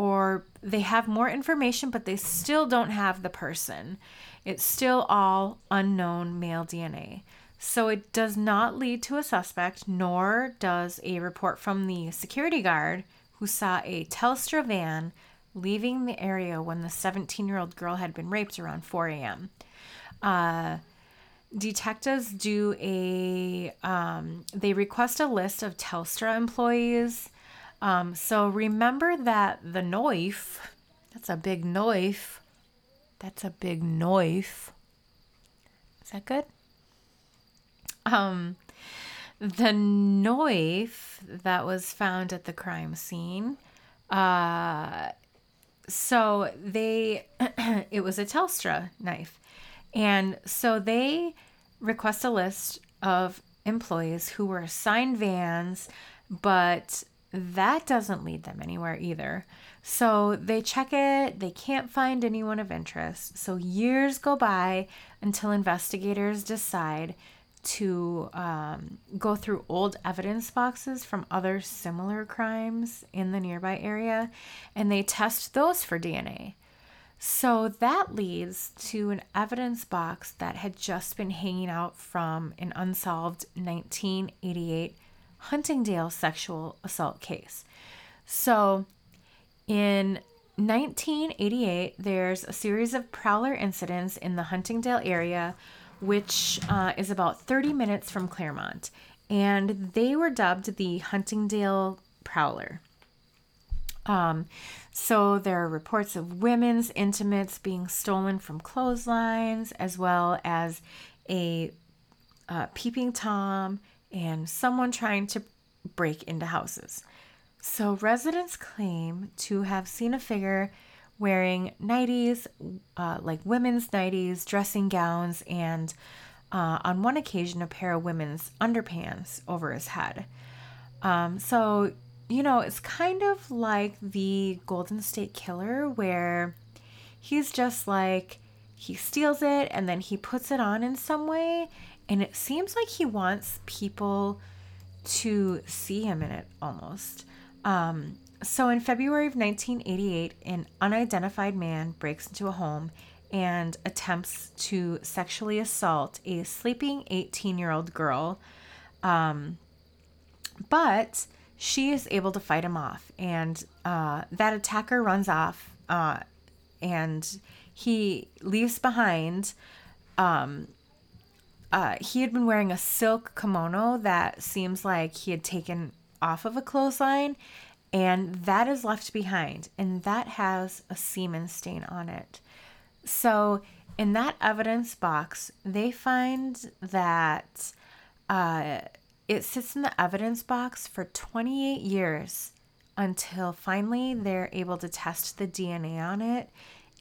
or they have more information, but they still don't have the person. It's still all unknown male DNA. So it does not lead to a suspect, nor does a report from the security guard who saw a Telstra van leaving the area when the 17 year old girl had been raped around 4 a.m. Uh, detectives do a, um, they request a list of Telstra employees um, so remember that the knife, that's a big knife. That's a big knife. Is that good? Um, the knife that was found at the crime scene. Uh, so they, it was a Telstra knife. And so they request a list of employees who were assigned vans, but that doesn't lead them anywhere either. So they check it, they can't find anyone of interest. So years go by until investigators decide to um, go through old evidence boxes from other similar crimes in the nearby area and they test those for DNA. So that leads to an evidence box that had just been hanging out from an unsolved 1988 Huntingdale sexual assault case. So in 1988, there's a series of prowler incidents in the Huntingdale area, which uh, is about 30 minutes from Claremont. And they were dubbed the Huntingdale Prowler. Um, so there are reports of women's intimates being stolen from clotheslines, as well as a uh, peeping Tom and someone trying to break into houses. So residents claim to have seen a figure wearing nighties, uh, like women's nighties, dressing gowns, and uh, on one occasion, a pair of women's underpants over his head. Um, so, you know, it's kind of like the Golden State Killer, where he's just like, he steals it and then he puts it on in some way and it seems like he wants people to see him in it almost. Um, so in February of 1988, an unidentified man breaks into a home and attempts to sexually assault a sleeping 18 year old girl. Um, but she is able to fight him off, and uh, that attacker runs off uh, and he leaves behind um, uh, he had been wearing a silk kimono that seems like he had taken off of a clothesline and that is left behind, and that has a semen stain on it. So, in that evidence box, they find that uh, it sits in the evidence box for 28 years until finally they're able to test the DNA on it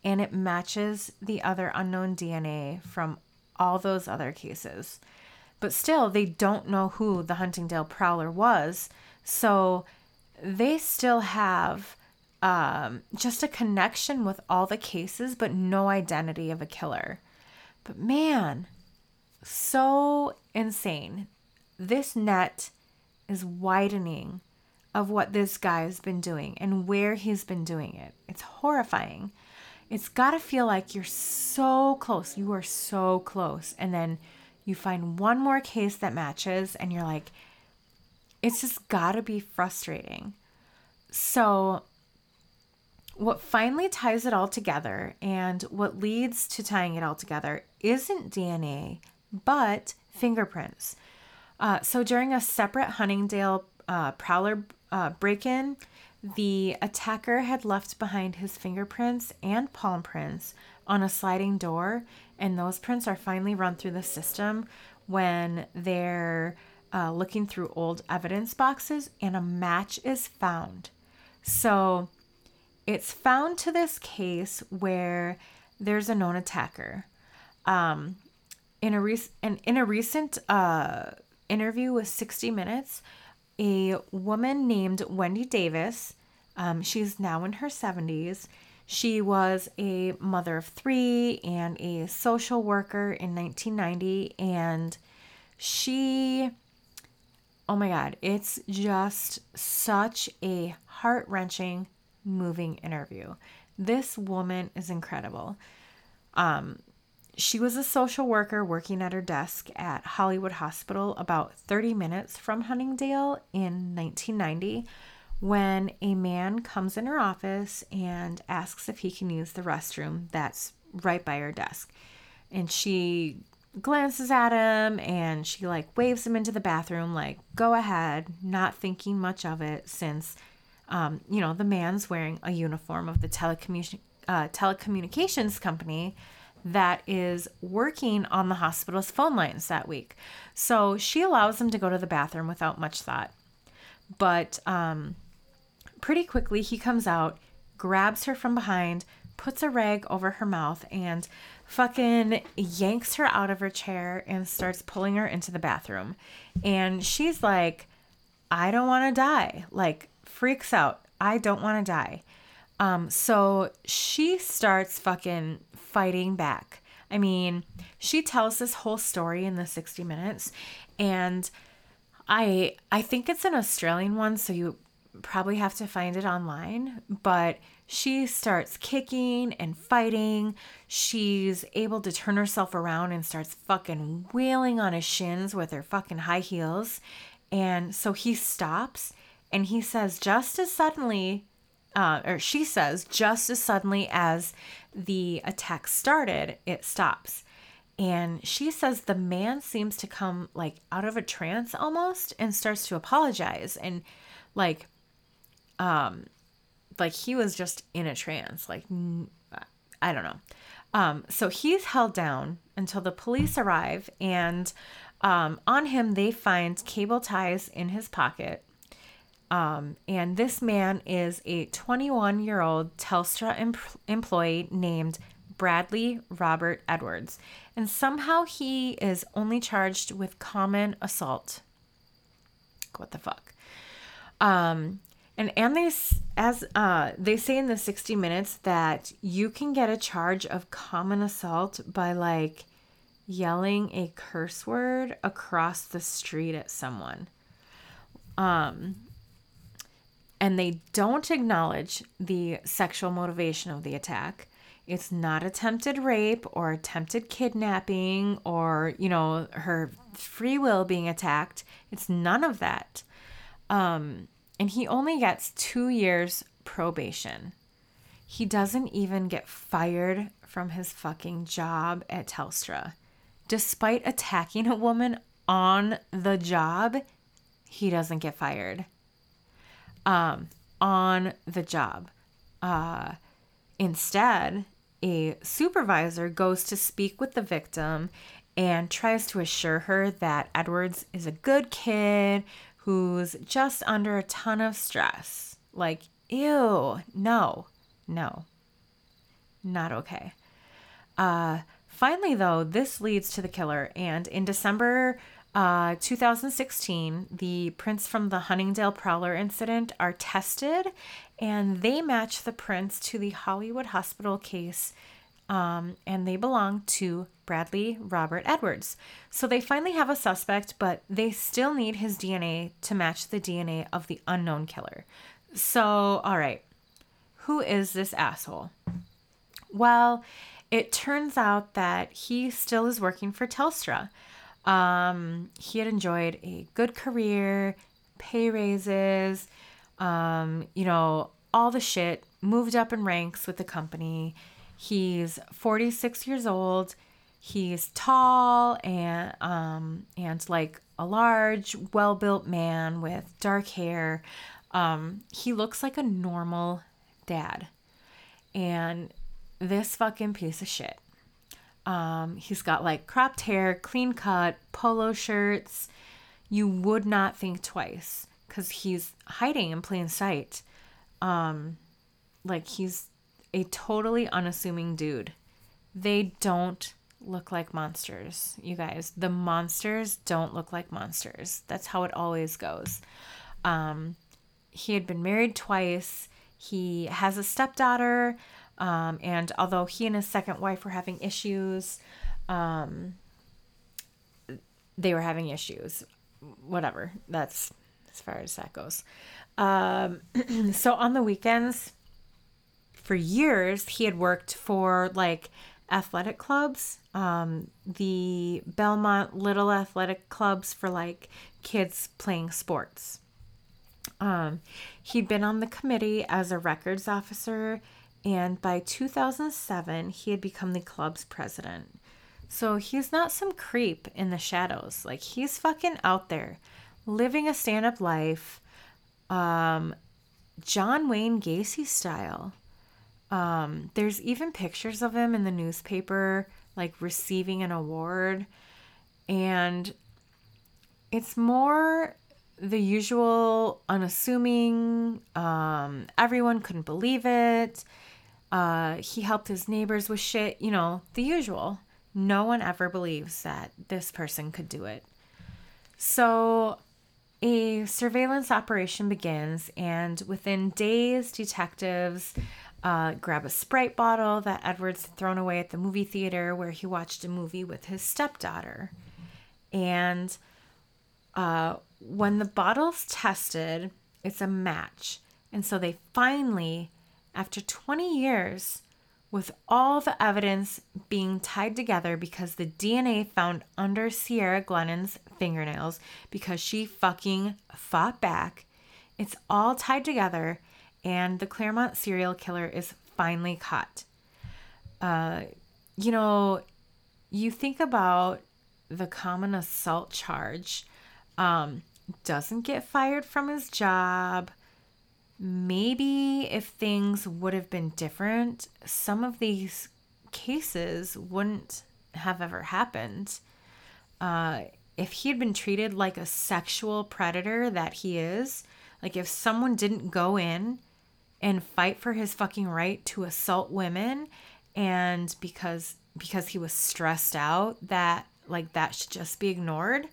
and it matches the other unknown DNA from all those other cases. But still, they don't know who the Huntingdale Prowler was. So they still have um, just a connection with all the cases, but no identity of a killer. But man, so insane. This net is widening of what this guy has been doing and where he's been doing it. It's horrifying. It's got to feel like you're so close. You are so close. And then you find one more case that matches, and you're like, it's just got to be frustrating. So, what finally ties it all together and what leads to tying it all together isn't DNA, but fingerprints. Uh, so, during a separate Huntingdale uh, Prowler uh, break in, the attacker had left behind his fingerprints and palm prints on a sliding door, and those prints are finally run through the system when they're uh, looking through old evidence boxes and a match is found. So it's found to this case where there's a known attacker. Um, in a rec- in a recent uh, interview with 60 Minutes, a woman named Wendy Davis. Um, she's now in her 70s. She was a mother of three and a social worker in 1990. And she, oh my God, it's just such a heart wrenching, moving interview. This woman is incredible. Um, she was a social worker working at her desk at Hollywood Hospital about 30 minutes from Huntingdale in 1990 when a man comes in her office and asks if he can use the restroom that's right by her desk. And she glances at him and she like waves him into the bathroom like go ahead not thinking much of it since um, you know the man's wearing a uniform of the telecommun- uh, telecommunications company that is working on the hospital's phone lines that week. So she allows him to go to the bathroom without much thought. But um, pretty quickly, he comes out, grabs her from behind, puts a rag over her mouth, and fucking yanks her out of her chair and starts pulling her into the bathroom. And she's like, I don't want to die. Like, freaks out. I don't want to die. Um, so she starts fucking fighting back. I mean, she tells this whole story in the 60 minutes and I I think it's an Australian one so you probably have to find it online, but she starts kicking and fighting. She's able to turn herself around and starts fucking wheeling on his shins with her fucking high heels. And so he stops and he says just as suddenly uh, or she says, just as suddenly as the attack started, it stops. And she says the man seems to come like out of a trance almost and starts to apologize. And like, um, like he was just in a trance. Like, I don't know. Um, so he's held down until the police arrive. And um, on him, they find cable ties in his pocket um, and this man is a 21 year old Telstra em- employee named Bradley Robert Edwards. And somehow he is only charged with common assault. What the fuck? Um, and and they as uh, they say in the 60 minutes that you can get a charge of common assault by like yelling a curse word across the street at someone. Um, and they don't acknowledge the sexual motivation of the attack. It's not attempted rape or attempted kidnapping or, you know, her free will being attacked. It's none of that. Um, and he only gets two years probation. He doesn't even get fired from his fucking job at Telstra. Despite attacking a woman on the job, he doesn't get fired. Um, on the job. Uh, instead, a supervisor goes to speak with the victim and tries to assure her that Edwards is a good kid who's just under a ton of stress. Like, ew, no, no, not okay. Uh, finally, though, this leads to the killer, and in December uh, 2016, the prints from the Huntingdale Prowler incident are tested, and they match the prints to the Hollywood Hospital case, um, and they belong to Bradley Robert Edwards. So they finally have a suspect, but they still need his DNA to match the DNA of the unknown killer. So, all right, who is this asshole? Well, it turns out that he still is working for Telstra. Um, he had enjoyed a good career, pay raises, um, you know, all the shit, moved up in ranks with the company. He's 46 years old. He's tall and um and like a large, well-built man with dark hair. Um, he looks like a normal dad. And this fucking piece of shit um, he's got like cropped hair, clean cut, polo shirts. You would not think twice because he's hiding in plain sight. Um, like he's a totally unassuming dude. They don't look like monsters, you guys. The monsters don't look like monsters. That's how it always goes. Um, he had been married twice. He has a stepdaughter. Um, and although he and his second wife were having issues, um, they were having issues. Whatever. That's as far as that goes. Um, so on the weekends, for years, he had worked for like athletic clubs, um, the Belmont Little Athletic Clubs for like kids playing sports. Um, he'd been on the committee as a records officer and by 2007, he had become the club's president. So he's not some creep in the shadows. Like he's fucking out there, living a stand up life, um, John Wayne Gacy style. Um, there's even pictures of him in the newspaper, like receiving an award. And it's more the usual unassuming, um, everyone couldn't believe it. Uh, he helped his neighbors with shit, you know, the usual. No one ever believes that this person could do it. So a surveillance operation begins, and within days, detectives uh, grab a Sprite bottle that Edwards had thrown away at the movie theater where he watched a movie with his stepdaughter. And uh, when the bottle's tested, it's a match. And so they finally after 20 years, with all the evidence being tied together because the DNA found under Ciara Glennon's fingernails because she fucking fought back, it's all tied together, and the Claremont serial killer is finally caught. Uh, you know, you think about the common assault charge, um, doesn't get fired from his job maybe if things would have been different, some of these cases wouldn't have ever happened. Uh, if he had been treated like a sexual predator that he is, like if someone didn't go in and fight for his fucking right to assault women and because because he was stressed out that like that should just be ignored.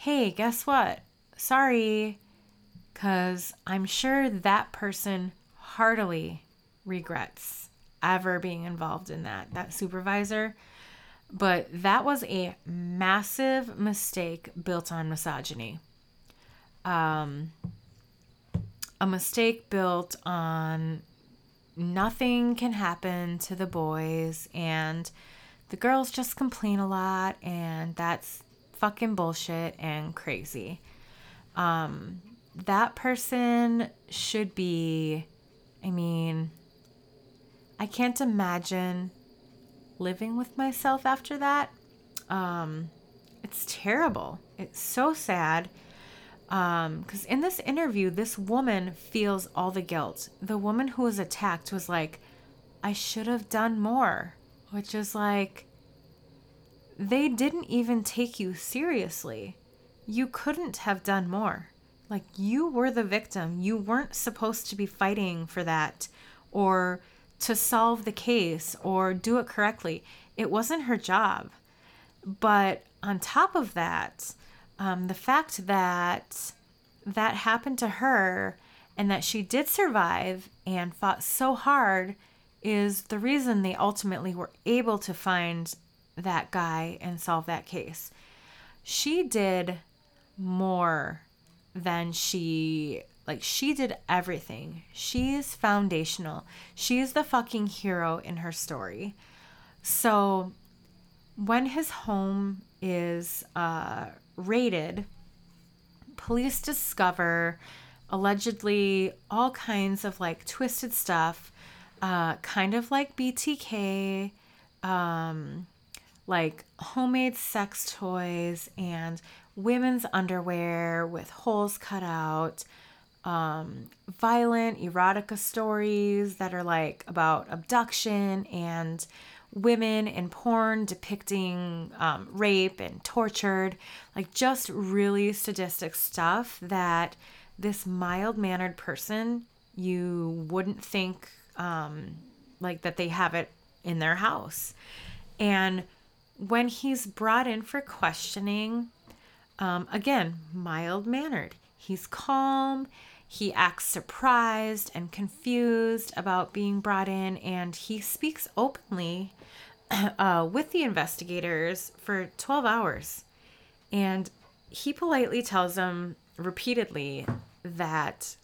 Hey, guess what? Sorry, because I'm sure that person heartily regrets ever being involved in that, that supervisor. But that was a massive mistake built on misogyny. Um, a mistake built on nothing can happen to the boys and the girls just complain a lot and that's fucking bullshit and crazy. Um, that person should be, I mean, I can't imagine living with myself after that. Um, it's terrible. It's so sad. because in this interview, this woman feels all the guilt. The woman who was attacked was like, I should have done more, which is like, they didn't even take you seriously. You couldn't have done more. Like, you were the victim. You weren't supposed to be fighting for that or to solve the case or do it correctly. It wasn't her job. But on top of that, um, the fact that that happened to her and that she did survive and fought so hard is the reason they ultimately were able to find that guy and solve that case. She did more than she like she did everything. She's foundational. She's the fucking hero in her story. So when his home is uh, raided, police discover allegedly all kinds of like twisted stuff, uh, kind of like BTK, um, like homemade sex toys and women's underwear with holes cut out, um, violent erotica stories that are like about abduction and women in porn depicting um, rape and tortured, like just really sadistic stuff that this mild mannered person you wouldn't think um, like that they have it in their house. And when he's brought in for questioning, um, again, mild mannered, he's calm. He acts surprised and confused about being brought in, and he speaks openly uh, with the investigators for 12 hours. And he politely tells them repeatedly that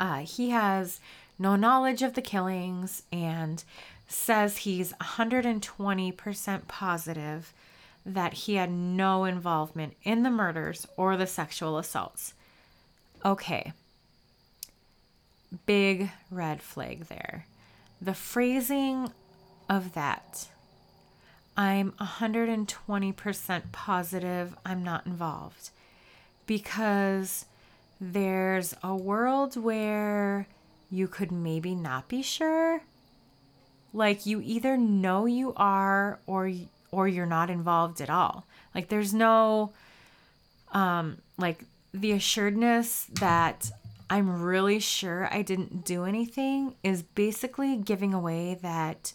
uh, he has no knowledge of the killings and says he's 120% positive that he had no involvement in the murders or the sexual assaults. Okay. Big red flag there. The phrasing of that. I'm 120% positive I'm not involved because there's a world where you could maybe not be sure. Like you either know you are or or you're not involved at all. Like there's no um like the assuredness that I'm really sure I didn't do anything is basically giving away that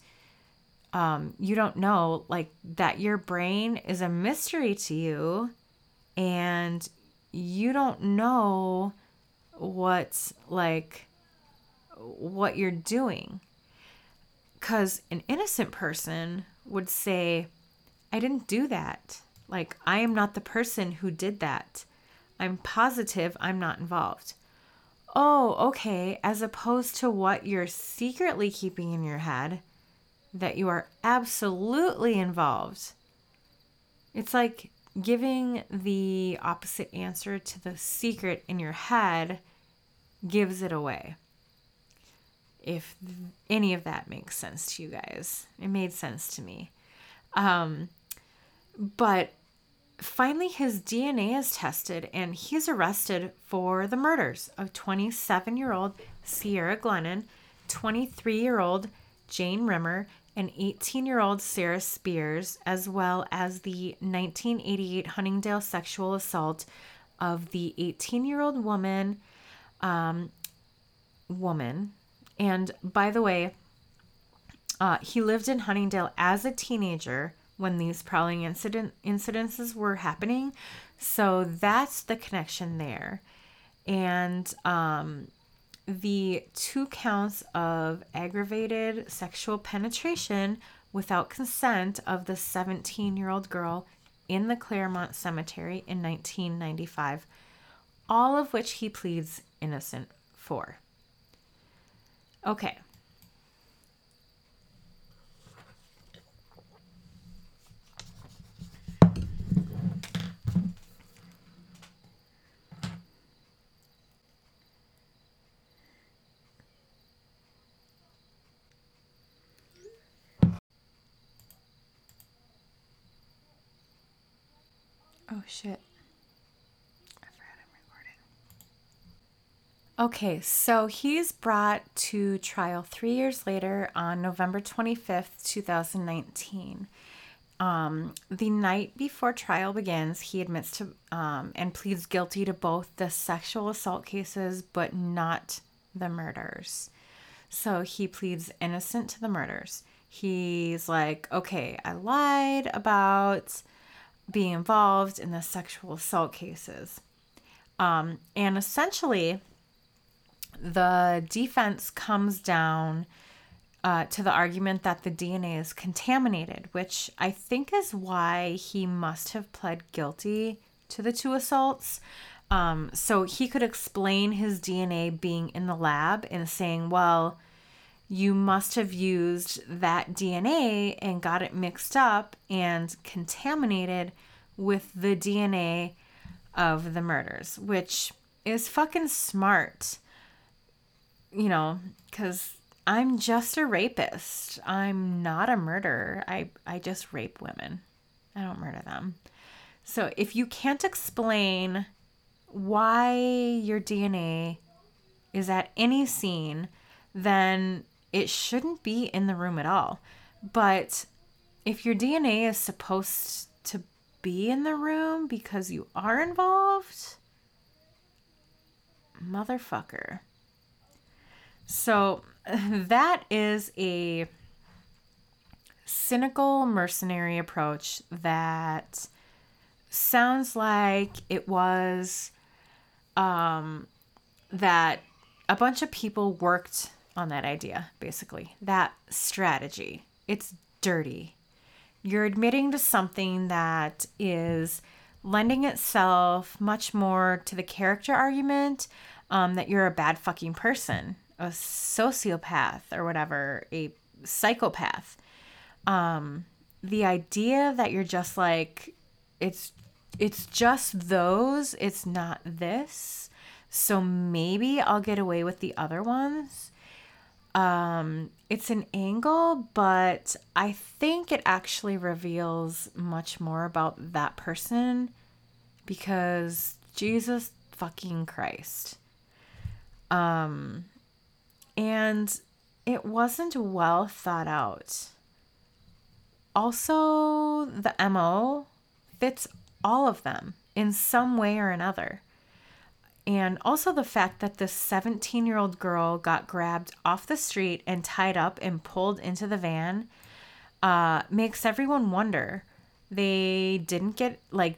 um, you don't know, like that your brain is a mystery to you and you don't know what's like what you're doing. Because an innocent person would say, I didn't do that. Like, I am not the person who did that. I'm positive I'm not involved. Oh, okay. As opposed to what you're secretly keeping in your head that you are absolutely involved. It's like giving the opposite answer to the secret in your head gives it away. If any of that makes sense to you guys, it made sense to me. Um, but finally, his DNA is tested and he's arrested for the murders of 27 year old Ciara Glennon, 23 year old Jane Rimmer, and 18 year old Sarah Spiers, as well as the 1988 Huntingdale sexual assault of the 18 year old woman. Um, woman. And by the way, uh, he lived in Huntingdale as a teenager when these prowling incident incidences were happening. So that's the connection there. And um, the two counts of aggravated sexual penetration without consent of the 17 year old girl in the Claremont Cemetery in 1995, all of which he pleads innocent for. Okay, Oh shit. I Okay, so he's brought to trial three years later on November 25th, 2019. Um, the night before trial begins, he admits to um, and pleads guilty to both the sexual assault cases, but not the murders. So he pleads innocent to the murders. He's like, okay, I lied about being involved in the sexual assault cases. Um, and essentially, the defense comes down uh, to the argument that the DNA is contaminated, which I think is why he must have pled guilty to the two assaults. Um, so he could explain his DNA being in the lab and saying, well, you must have used that DNA and got it mixed up and contaminated with the DNA of the murders, which is fucking smart. You know, because I'm just a rapist. I'm not a murderer. I, I just rape women, I don't murder them. So if you can't explain why your DNA is at any scene, then it shouldn't be in the room at all. But if your DNA is supposed to be in the room because you are involved, motherfucker. So that is a cynical mercenary approach that sounds like it was um, that a bunch of people worked on that idea, basically, that strategy. It's dirty. You're admitting to something that is lending itself much more to the character argument um, that you're a bad fucking person, a sociopath or whatever, a psychopath. Um, the idea that you're just like, it's it's just those, it's not this. So maybe I'll get away with the other ones. Um, it's an angle, but I think it actually reveals much more about that person because Jesus fucking Christ. Um, and it wasn't well thought out. Also, the MO fits all of them in some way or another. And also the fact that this 17 year old girl got grabbed off the street and tied up and pulled into the van uh, makes everyone wonder. They didn't get, like,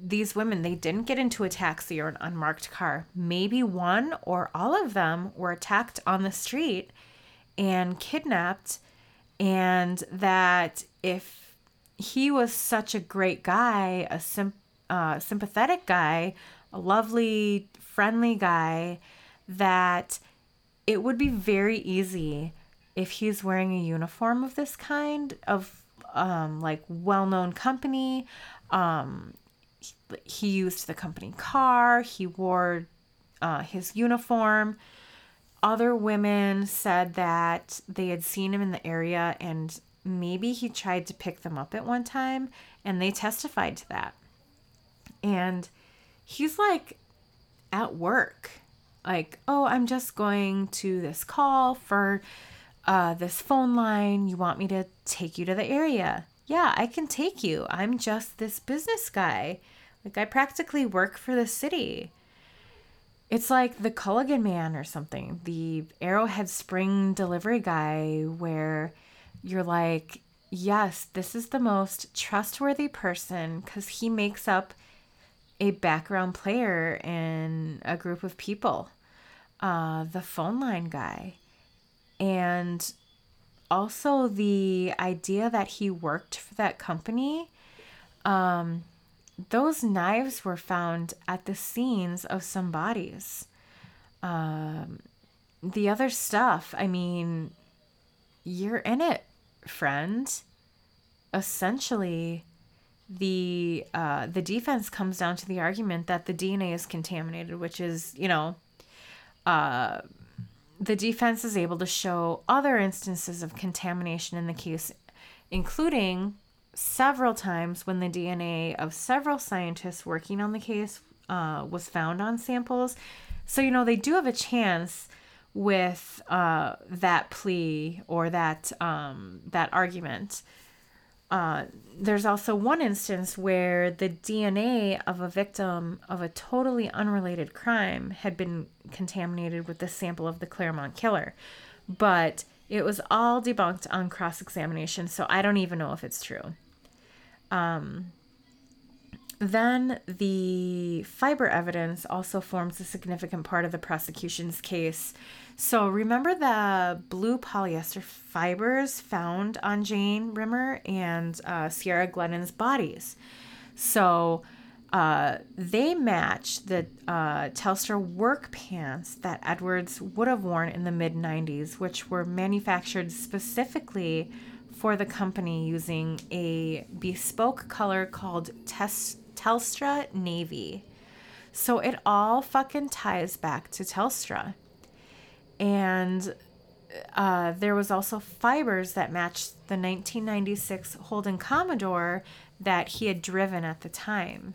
these women, they didn't get into a taxi or an unmarked car. Maybe one or all of them were attacked on the street and kidnapped. And that if he was such a great guy, a sim- uh, sympathetic guy, a lovely, friendly guy, that it would be very easy if he's wearing a uniform of this kind of um, like well-known company. Um, he used the company car. He wore uh, his uniform. Other women said that they had seen him in the area and maybe he tried to pick them up at one time and they testified to that. And he's like at work. Like oh i'm just going to this call for uh, this phone line. You want me to take you to the area? Yeah i can take you. I'm just this business guy. Like i practically work for the city. It's like the Culligan man or something, the Arrowhead Spring delivery guy, where you're like, yes, this is the most trustworthy person because he makes up a background player in a group of people, uh, the phone line guy. And also the idea that he worked for that company. Um, those knives were found at the scenes of some bodies. Um, the other stuff, I mean, you're in it, friend. Essentially, the uh, the defense comes down to the argument that the DNA is contaminated, which is you know, uh, the defense is able to show other instances of contamination in the case, including several times when the DNA of several scientists working on the case uh, was found on samples, So, you know, they do have a chance with uh, that plea or that um, that argument. Uh, there's also one instance where the DNA of a victim of a totally unrelated crime had been contaminated with the sample of the Claremont killer. But it was all debunked on cross examination, so I don't even know if it's true. Um, then the fiber evidence also forms a significant part of the prosecution's case. So remember the blue polyester fibers found on Jane Rimmer and uh, Ciara Glennon's bodies. So uh, they match the uh, Telstra work pants that Edwards would have worn in the mid 90s, which were manufactured specifically for the company using a bespoke color called Tes- Telstra Navy. So it all fucking ties back to Telstra. And uh, there was also fibers that matched the 1996 Holden Commodore that he had driven at the time.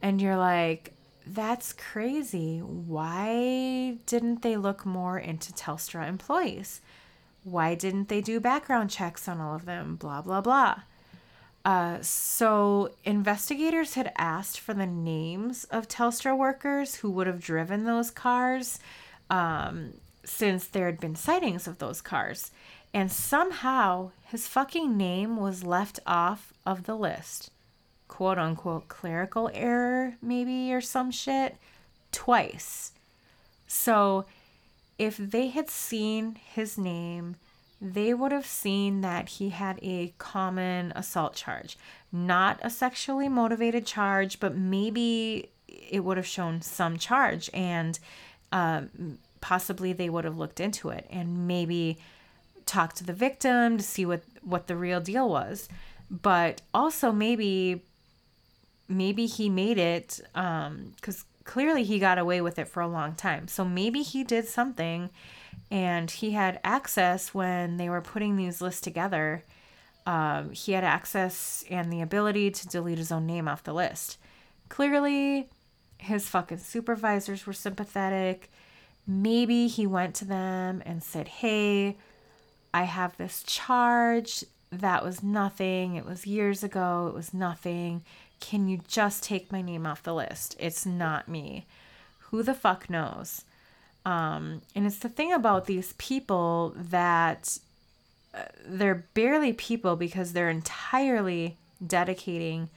And you're like, that's crazy. Why didn't they look more into Telstra employees? Why didn't they do background checks on all of them? Blah, blah, blah. Uh, so, investigators had asked for the names of Telstra workers who would have driven those cars um, since there had been sightings of those cars. And somehow his fucking name was left off of the list quote unquote clerical error, maybe, or some shit, twice. So if they had seen his name, they would have seen that he had a common assault charge. Not a sexually motivated charge, but maybe it would have shown some charge and um, possibly they would have looked into it and maybe talked to the victim to see what, what the real deal was. But also maybe maybe he made it um cuz clearly he got away with it for a long time. So maybe he did something and he had access when they were putting these lists together. Um, he had access and the ability to delete his own name off the list. Clearly, his fucking supervisors were sympathetic. Maybe he went to them and said, Hey, I have this charge. That was nothing. It was years ago. It was nothing. Can you just take my name off the list? It's not me. Who the fuck knows? Um, and it's the thing about these people that uh, they're barely people because they're entirely dedicating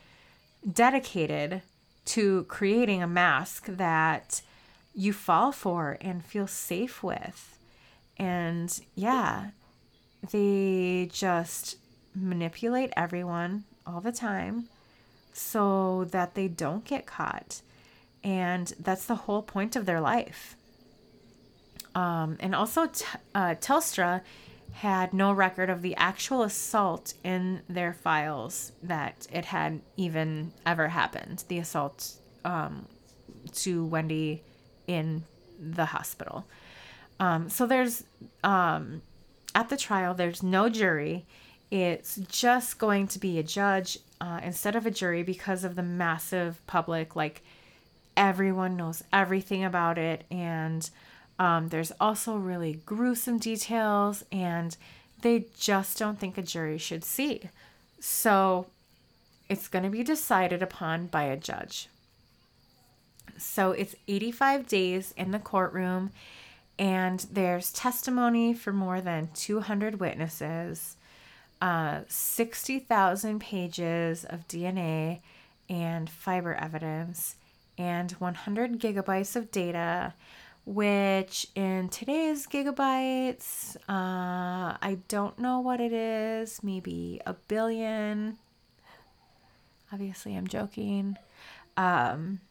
dedicated to creating a mask that you fall for and feel safe with. And yeah, they just manipulate everyone all the time so that they don't get caught. And that's the whole point of their life. Um, and also, t- uh, Telstra had no record of the actual assault in their files that it had even ever happened the assault um, to Wendy in the hospital. Um, so there's, um, at the trial, there's no jury. It's just going to be a judge uh, instead of a jury because of the massive public. Like everyone knows everything about it, and um, there's also really gruesome details, and they just don't think a jury should see. So it's going to be decided upon by a judge. So it's 85 days in the courtroom, and there's testimony for more than 200 witnesses uh, 60,000 pages of DNA and fiber evidence, and 100 gigabytes of data, which in today's gigabytes, uh, I don't know what it is, maybe a billion. Obviously, I'm joking. Um,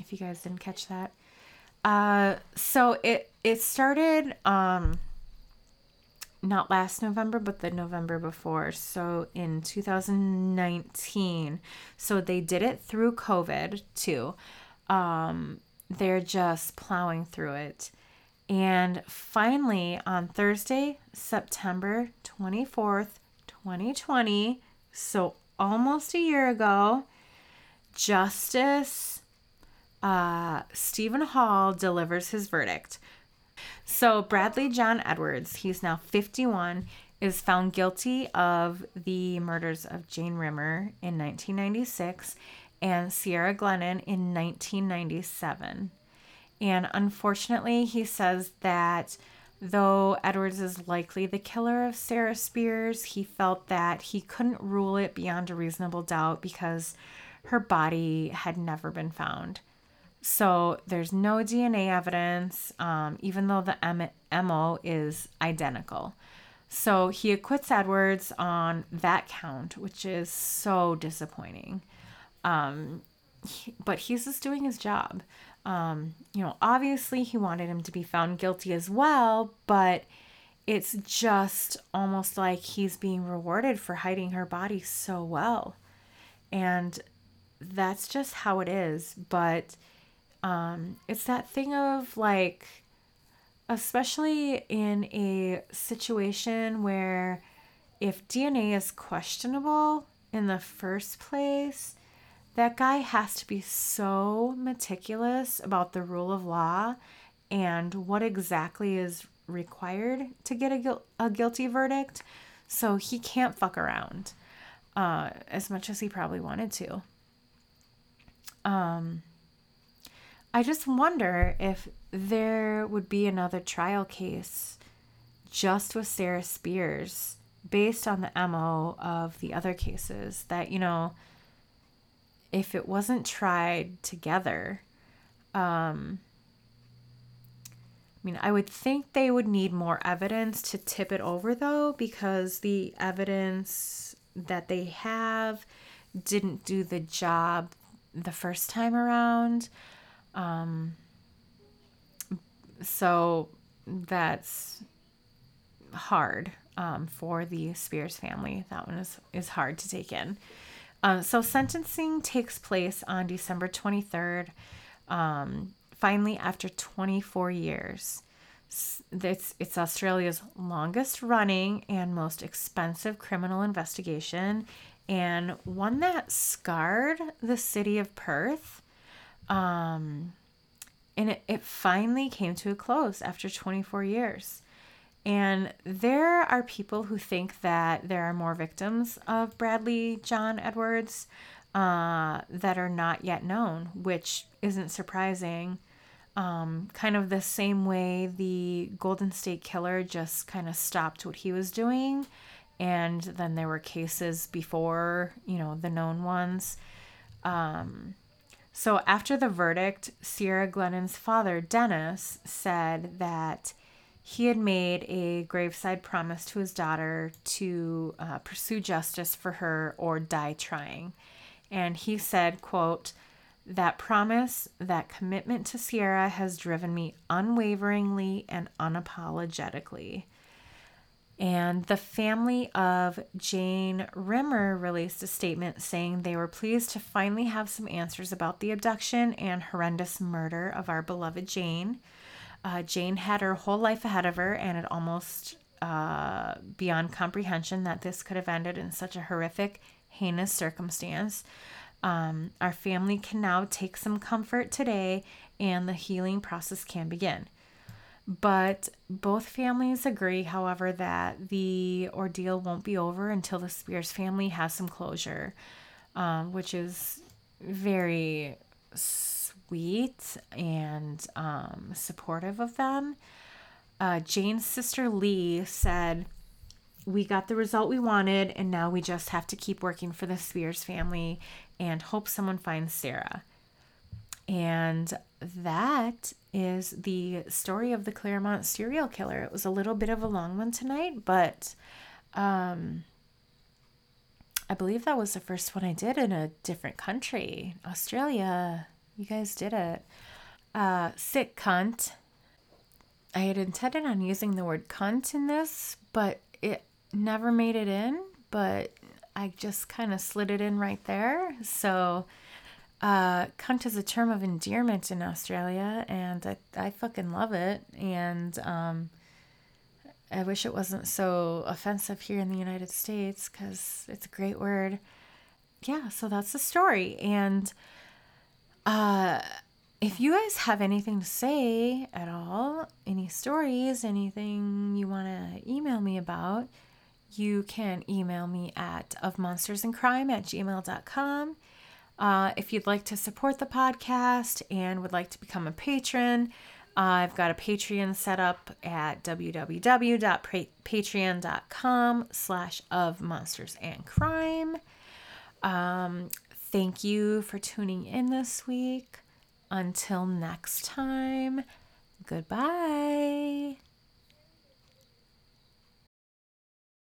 if you guys didn't catch that. Uh, so it it started um not last November, but the November before. So in 2019. So they did it through COVID too. Um, they're just plowing through it. And finally, on Thursday, September 24th, 2020, so almost a year ago, Justice uh, Stephen Hall delivers his verdict. So, Bradley John Edwards, he's now 51, is found guilty of the murders of Jane Rimmer in 1996 and Ciara Glennon in 1997. And unfortunately, he says that though Edwards is likely the killer of Sarah Spiers, he felt that he couldn't rule it beyond a reasonable doubt because her body had never been found. So there's no DNA evidence, um, even though the M- MO is identical. So he acquits Edwards on that count, which is so disappointing. Um, he, but he's just doing his job. Um, you know, obviously he wanted him to be found guilty as well, but it's just almost like he's being rewarded for hiding her body so well. And that's just how it is. But um, it's that thing of like, especially in a situation where if DNA is questionable in the first place, that guy has to be so meticulous about the rule of law and what exactly is required to get a, gu- a guilty verdict. So he can't fuck around uh, as much as he probably wanted to. Um, I just wonder if there would be another trial case just with Sarah Spiers based on the MO of the other cases that, you know, if it wasn't tried together, um, I mean, I would think they would need more evidence to tip it over, though, because the evidence that they have didn't do the job the first time around. Um, so that's hard um, for the Spiers family. That one is, is hard to take in. Um, so sentencing takes place on December 23rd, um, finally after 24 years. It's, it's Australia's longest running and most expensive criminal investigation, and one that scarred the city of Perth. Um, and it, it finally came to a close after 24 years. And there are people who think that there are more victims of Bradley John Edwards uh, that are not yet known, which isn't surprising. Um, kind of the same way the Golden State Killer just kind of stopped what he was doing. And then there were cases before, you know, the known ones. Um, so after the verdict, Ciara Glennon's father, Dennis, said that he had made a graveside promise to his daughter to uh, pursue justice for her or die trying. And he said, quote, that promise, that commitment to Ciara has driven me unwaveringly and unapologetically. And the family of Jane Rimmer released a statement saying they were pleased to finally have some answers about the abduction and horrendous murder of our beloved Jane. Uh, Jane had her whole life ahead of her, and it almost uh, beyond comprehension that this could have ended in such a horrific, heinous circumstance. Um, our family can now take some comfort today, and the healing process can begin. But both families agree, however, that the ordeal won't be over until the Spiers family has some closure, um, which is very sweet and um, supportive of them. Uh, Jane's sister Lee said, We got the result we wanted, and now we just have to keep working for the Spiers family and hope someone finds Sarah. And that is the story of the Claremont serial killer. It was a little bit of a long one tonight, but um, I believe that was the first one I did in a different country, Australia. You guys did it. Uh, sick cunt. I had intended on using the word cunt in this, but it never made it in. But I just kind of slid it in right there. So, uh, cunt is a term of endearment in Australia, and I, I fucking love it. And um, I wish it wasn't so offensive here in the United States because it's a great word. Yeah, so that's the story. And uh, if you guys have anything to say at all, any stories, anything you want to email me about, you can email me at ofmonstersandcrime at gmail.com. Uh, if you'd like to support the podcast and would like to become a patron, uh, I've got a Patreon set up at www.patreon.com slash of monsters and crime. Um, thank you for tuning in this week. Until next time, goodbye.